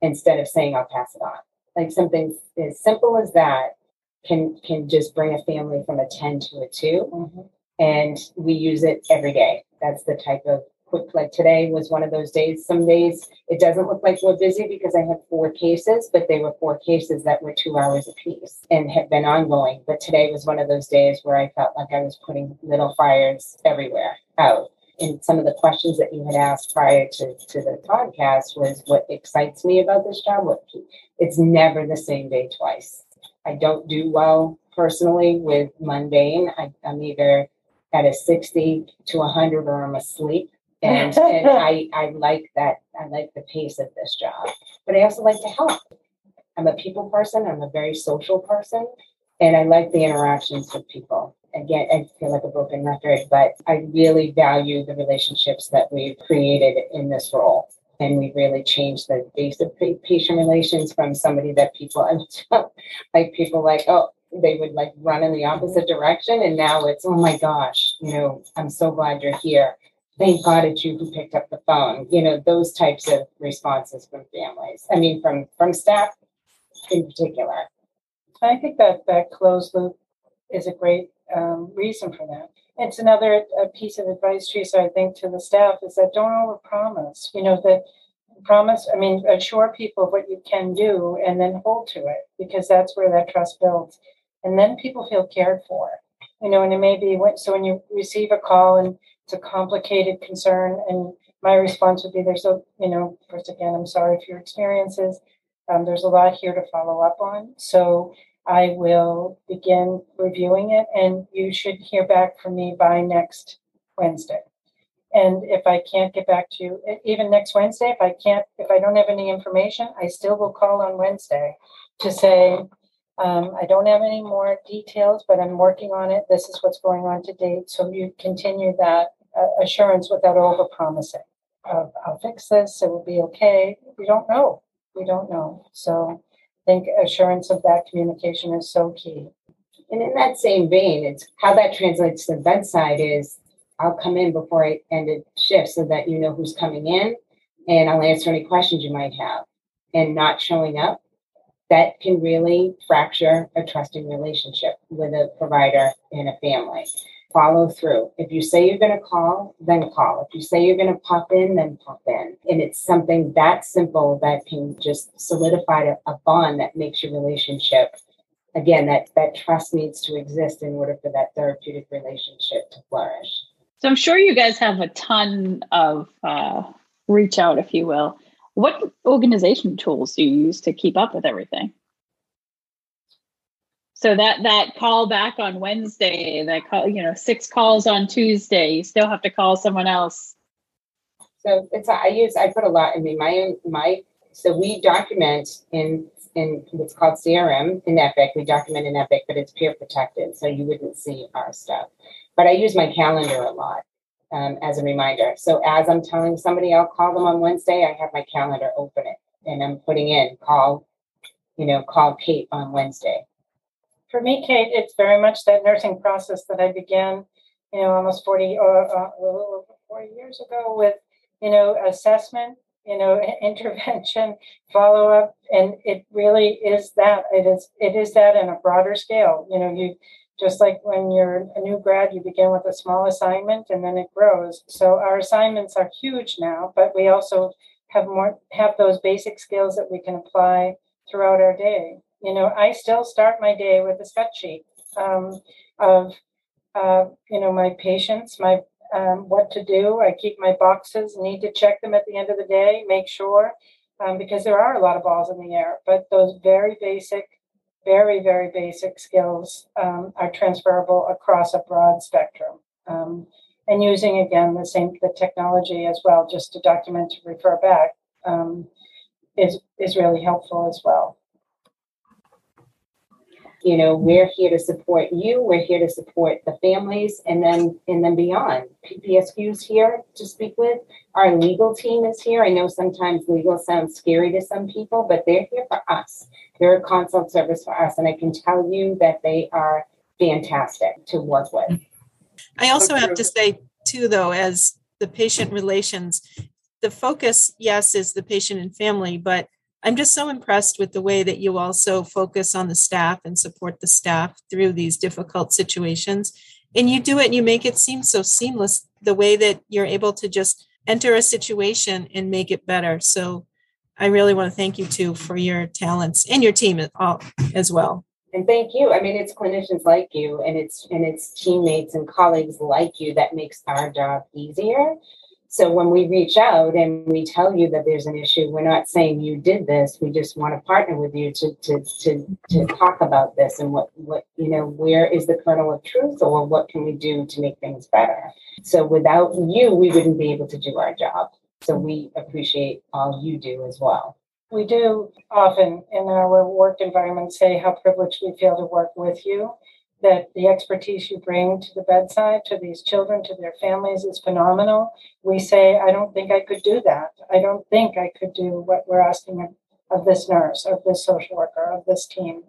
instead of saying I'll pass it on. Like something as simple as that can can just bring a family from a 10 to a 2 mm-hmm. And we use it every day. That's the type of quick like today was one of those days. Some days it doesn't look like we're busy because i have four cases but they were four cases that were two hours apiece and have been ongoing. But today was one of those days where i felt like i was putting little fires everywhere out. And some of the questions that you had asked prior to, to the podcast was what excites me about this job. What it's never the same day twice. I don't do well personally with mundane. I, am either at a 60 to 100 or I'm asleep. And, and I, I like that. I like the pace of this job. But I also like to help. I'm a people person, I'm a very social person, and I like the interactions with people. Again, I feel like a broken record, but I really value the relationships that we've created in this role and we really changed the base of patient relations from somebody that people like people like oh they would like run in the opposite direction and now it's oh my gosh you know i'm so glad you're here thank god it's you who picked up the phone you know those types of responses from families i mean from from staff in particular i think that that closed loop is a great um, reason for that it's another piece of advice, Teresa, I think, to the staff is that don't overpromise. You know, that promise, I mean, assure people what you can do and then hold to it because that's where that trust builds. And then people feel cared for. You know, and it may be when, so when you receive a call and it's a complicated concern, and my response would be there's a, you know, first again, I'm sorry for your experiences. Um, there's a lot here to follow up on. So I will begin reviewing it, and you should hear back from me by next Wednesday. And if I can't get back to you, even next Wednesday, if I can't, if I don't have any information, I still will call on Wednesday to say, um, I don't have any more details, but I'm working on it. This is what's going on to date. So you continue that uh, assurance without over promising. Of, I'll fix this, it will be okay. We don't know. We don't know. So I think assurance of that communication is so key. And in that same vein, it's how that translates to the bedside is I'll come in before I ended shift so that you know who's coming in and I'll answer any questions you might have. And not showing up, that can really fracture a trusting relationship with a provider and a family. Follow through. If you say you're going to call, then call. If you say you're going to pop in, then pop in. And it's something that simple that can just solidify a, a bond that makes your relationship again that that trust needs to exist in order for that therapeutic relationship to flourish so i'm sure you guys have a ton of uh, reach out if you will what organization tools do you use to keep up with everything so that that call back on wednesday that call you know six calls on tuesday you still have to call someone else so it's i use i put a lot i mean my my so we document in in what's called CRM in Epic. We document in Epic, but it's peer protected, so you wouldn't see our stuff. But I use my calendar a lot um, as a reminder. So as I'm telling somebody I'll call them on Wednesday, I have my calendar open it and I'm putting in call, you know, call Kate on Wednesday. For me, Kate, it's very much that nursing process that I began, you know, almost 40 or uh, a little over 40 years ago with, you know, assessment, you know intervention follow up and it really is that it is it is that in a broader scale you know you just like when you're a new grad you begin with a small assignment and then it grows so our assignments are huge now but we also have more have those basic skills that we can apply throughout our day you know i still start my day with a set sheet um, of uh, you know my patients my um, what to do. I keep my boxes, need to check them at the end of the day, make sure, um, because there are a lot of balls in the air. But those very basic, very, very basic skills um, are transferable across a broad spectrum. Um, and using again the same the technology as well, just to document to refer back, um, is is really helpful as well you know we're here to support you we're here to support the families and then and then beyond. Ppsq's here to speak with our legal team is here. I know sometimes legal sounds scary to some people but they're here for us. They're a consult service for us and i can tell you that they are fantastic to work with. I also have to say too though as the patient relations the focus yes is the patient and family but I'm just so impressed with the way that you also focus on the staff and support the staff through these difficult situations. And you do it and you make it seem so seamless the way that you're able to just enter a situation and make it better. So I really want to thank you too for your talents and your team as well. And thank you. I mean, it's clinicians like you and it's and it's teammates and colleagues like you that makes our job easier so when we reach out and we tell you that there's an issue, we're not saying you did this. We just want to partner with you to to to to talk about this and what what you know where is the kernel of truth or what can we do to make things better. So without you, we wouldn't be able to do our job. So we appreciate all you do as well. We do often in our work environment say how privileged we feel to work with you that the expertise you bring to the bedside, to these children, to their families is phenomenal. We say, I don't think I could do that. I don't think I could do what we're asking of, of this nurse, of this social worker, of this team.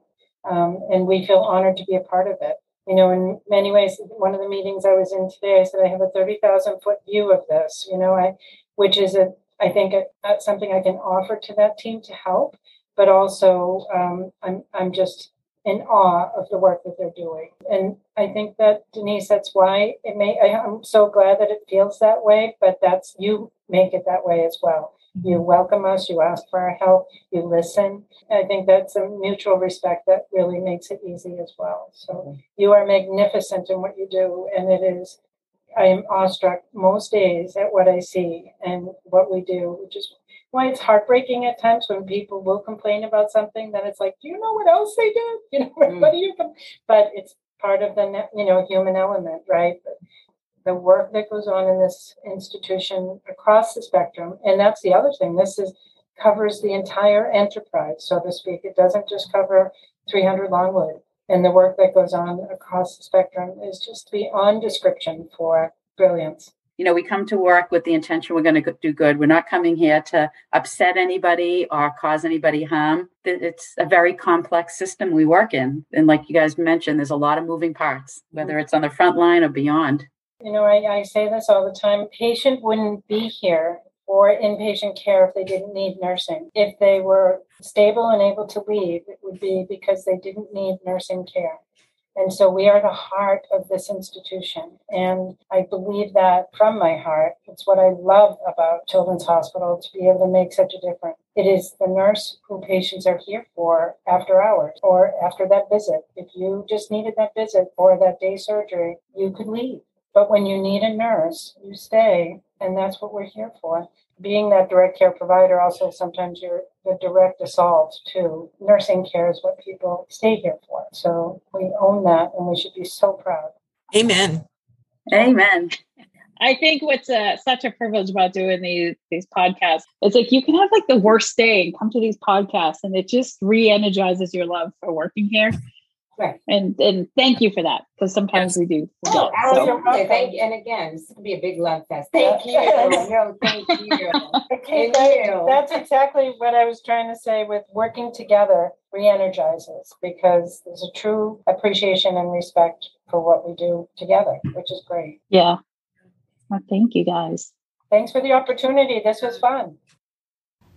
Um, and we feel honored to be a part of it. You know, in many ways, one of the meetings I was in today, I said I have a 30,000 foot view of this, you know, I, which is a, I think a, something I can offer to that team to help, but also um, I'm, I'm just in awe of the work that they're doing. And I think that Denise, that's why it may I, am so glad that it feels that way, but that's you make it that way as well. You mm-hmm. welcome us, you ask for our help, you listen. I think that's a mutual respect that really makes it easy as well. So mm-hmm. you are magnificent in what you do, and it is I am awestruck most days at what I see and what we do, which is why it's heartbreaking at times when people will complain about something. Then it's like, do you know what else they did? You know, mm. what do you? Com-? But it's part of the you know human element, right? The work that goes on in this institution across the spectrum, and that's the other thing. This is covers the entire enterprise, so to speak. It doesn't just cover 300 Longwood, and the work that goes on across the spectrum is just beyond description for brilliance you know, we come to work with the intention we're going to do good. We're not coming here to upset anybody or cause anybody harm. It's a very complex system we work in. And like you guys mentioned, there's a lot of moving parts, whether it's on the front line or beyond. You know, I, I say this all the time patient wouldn't be here for inpatient care if they didn't need nursing. If they were stable and able to leave, it would be because they didn't need nursing care. And so we are the heart of this institution. And I believe that from my heart. It's what I love about Children's Hospital to be able to make such a difference. It is the nurse who patients are here for after hours or after that visit. If you just needed that visit or that day surgery, you could leave. But when you need a nurse, you stay. And that's what we're here for being that direct care provider, also sometimes you're the direct assault to nursing care is what people stay here for. So we own that and we should be so proud. Amen. Amen. I think what's uh, such a privilege about doing these these podcasts is like you can have like the worst day and come to these podcasts and it just re-energizes your love for working here. Right. And and thank you for that because sometimes we do. Oh, so. thank you. And again, this could be a big love fest. Thank you. no, thank you. okay, that, that's exactly what I was trying to say with working together re-energizes because there's a true appreciation and respect for what we do together, which is great. Yeah. Well, thank you guys. Thanks for the opportunity. This was fun.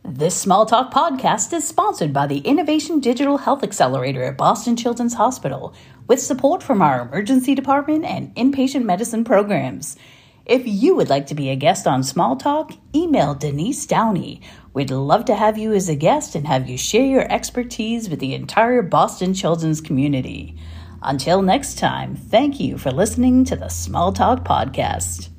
This Small Talk podcast is sponsored by the Innovation Digital Health Accelerator at Boston Children's Hospital, with support from our emergency department and inpatient medicine programs. If you would like to be a guest on Small Talk, email Denise Downey. We'd love to have you as a guest and have you share your expertise with the entire Boston children's community. Until next time, thank you for listening to the Small Talk podcast.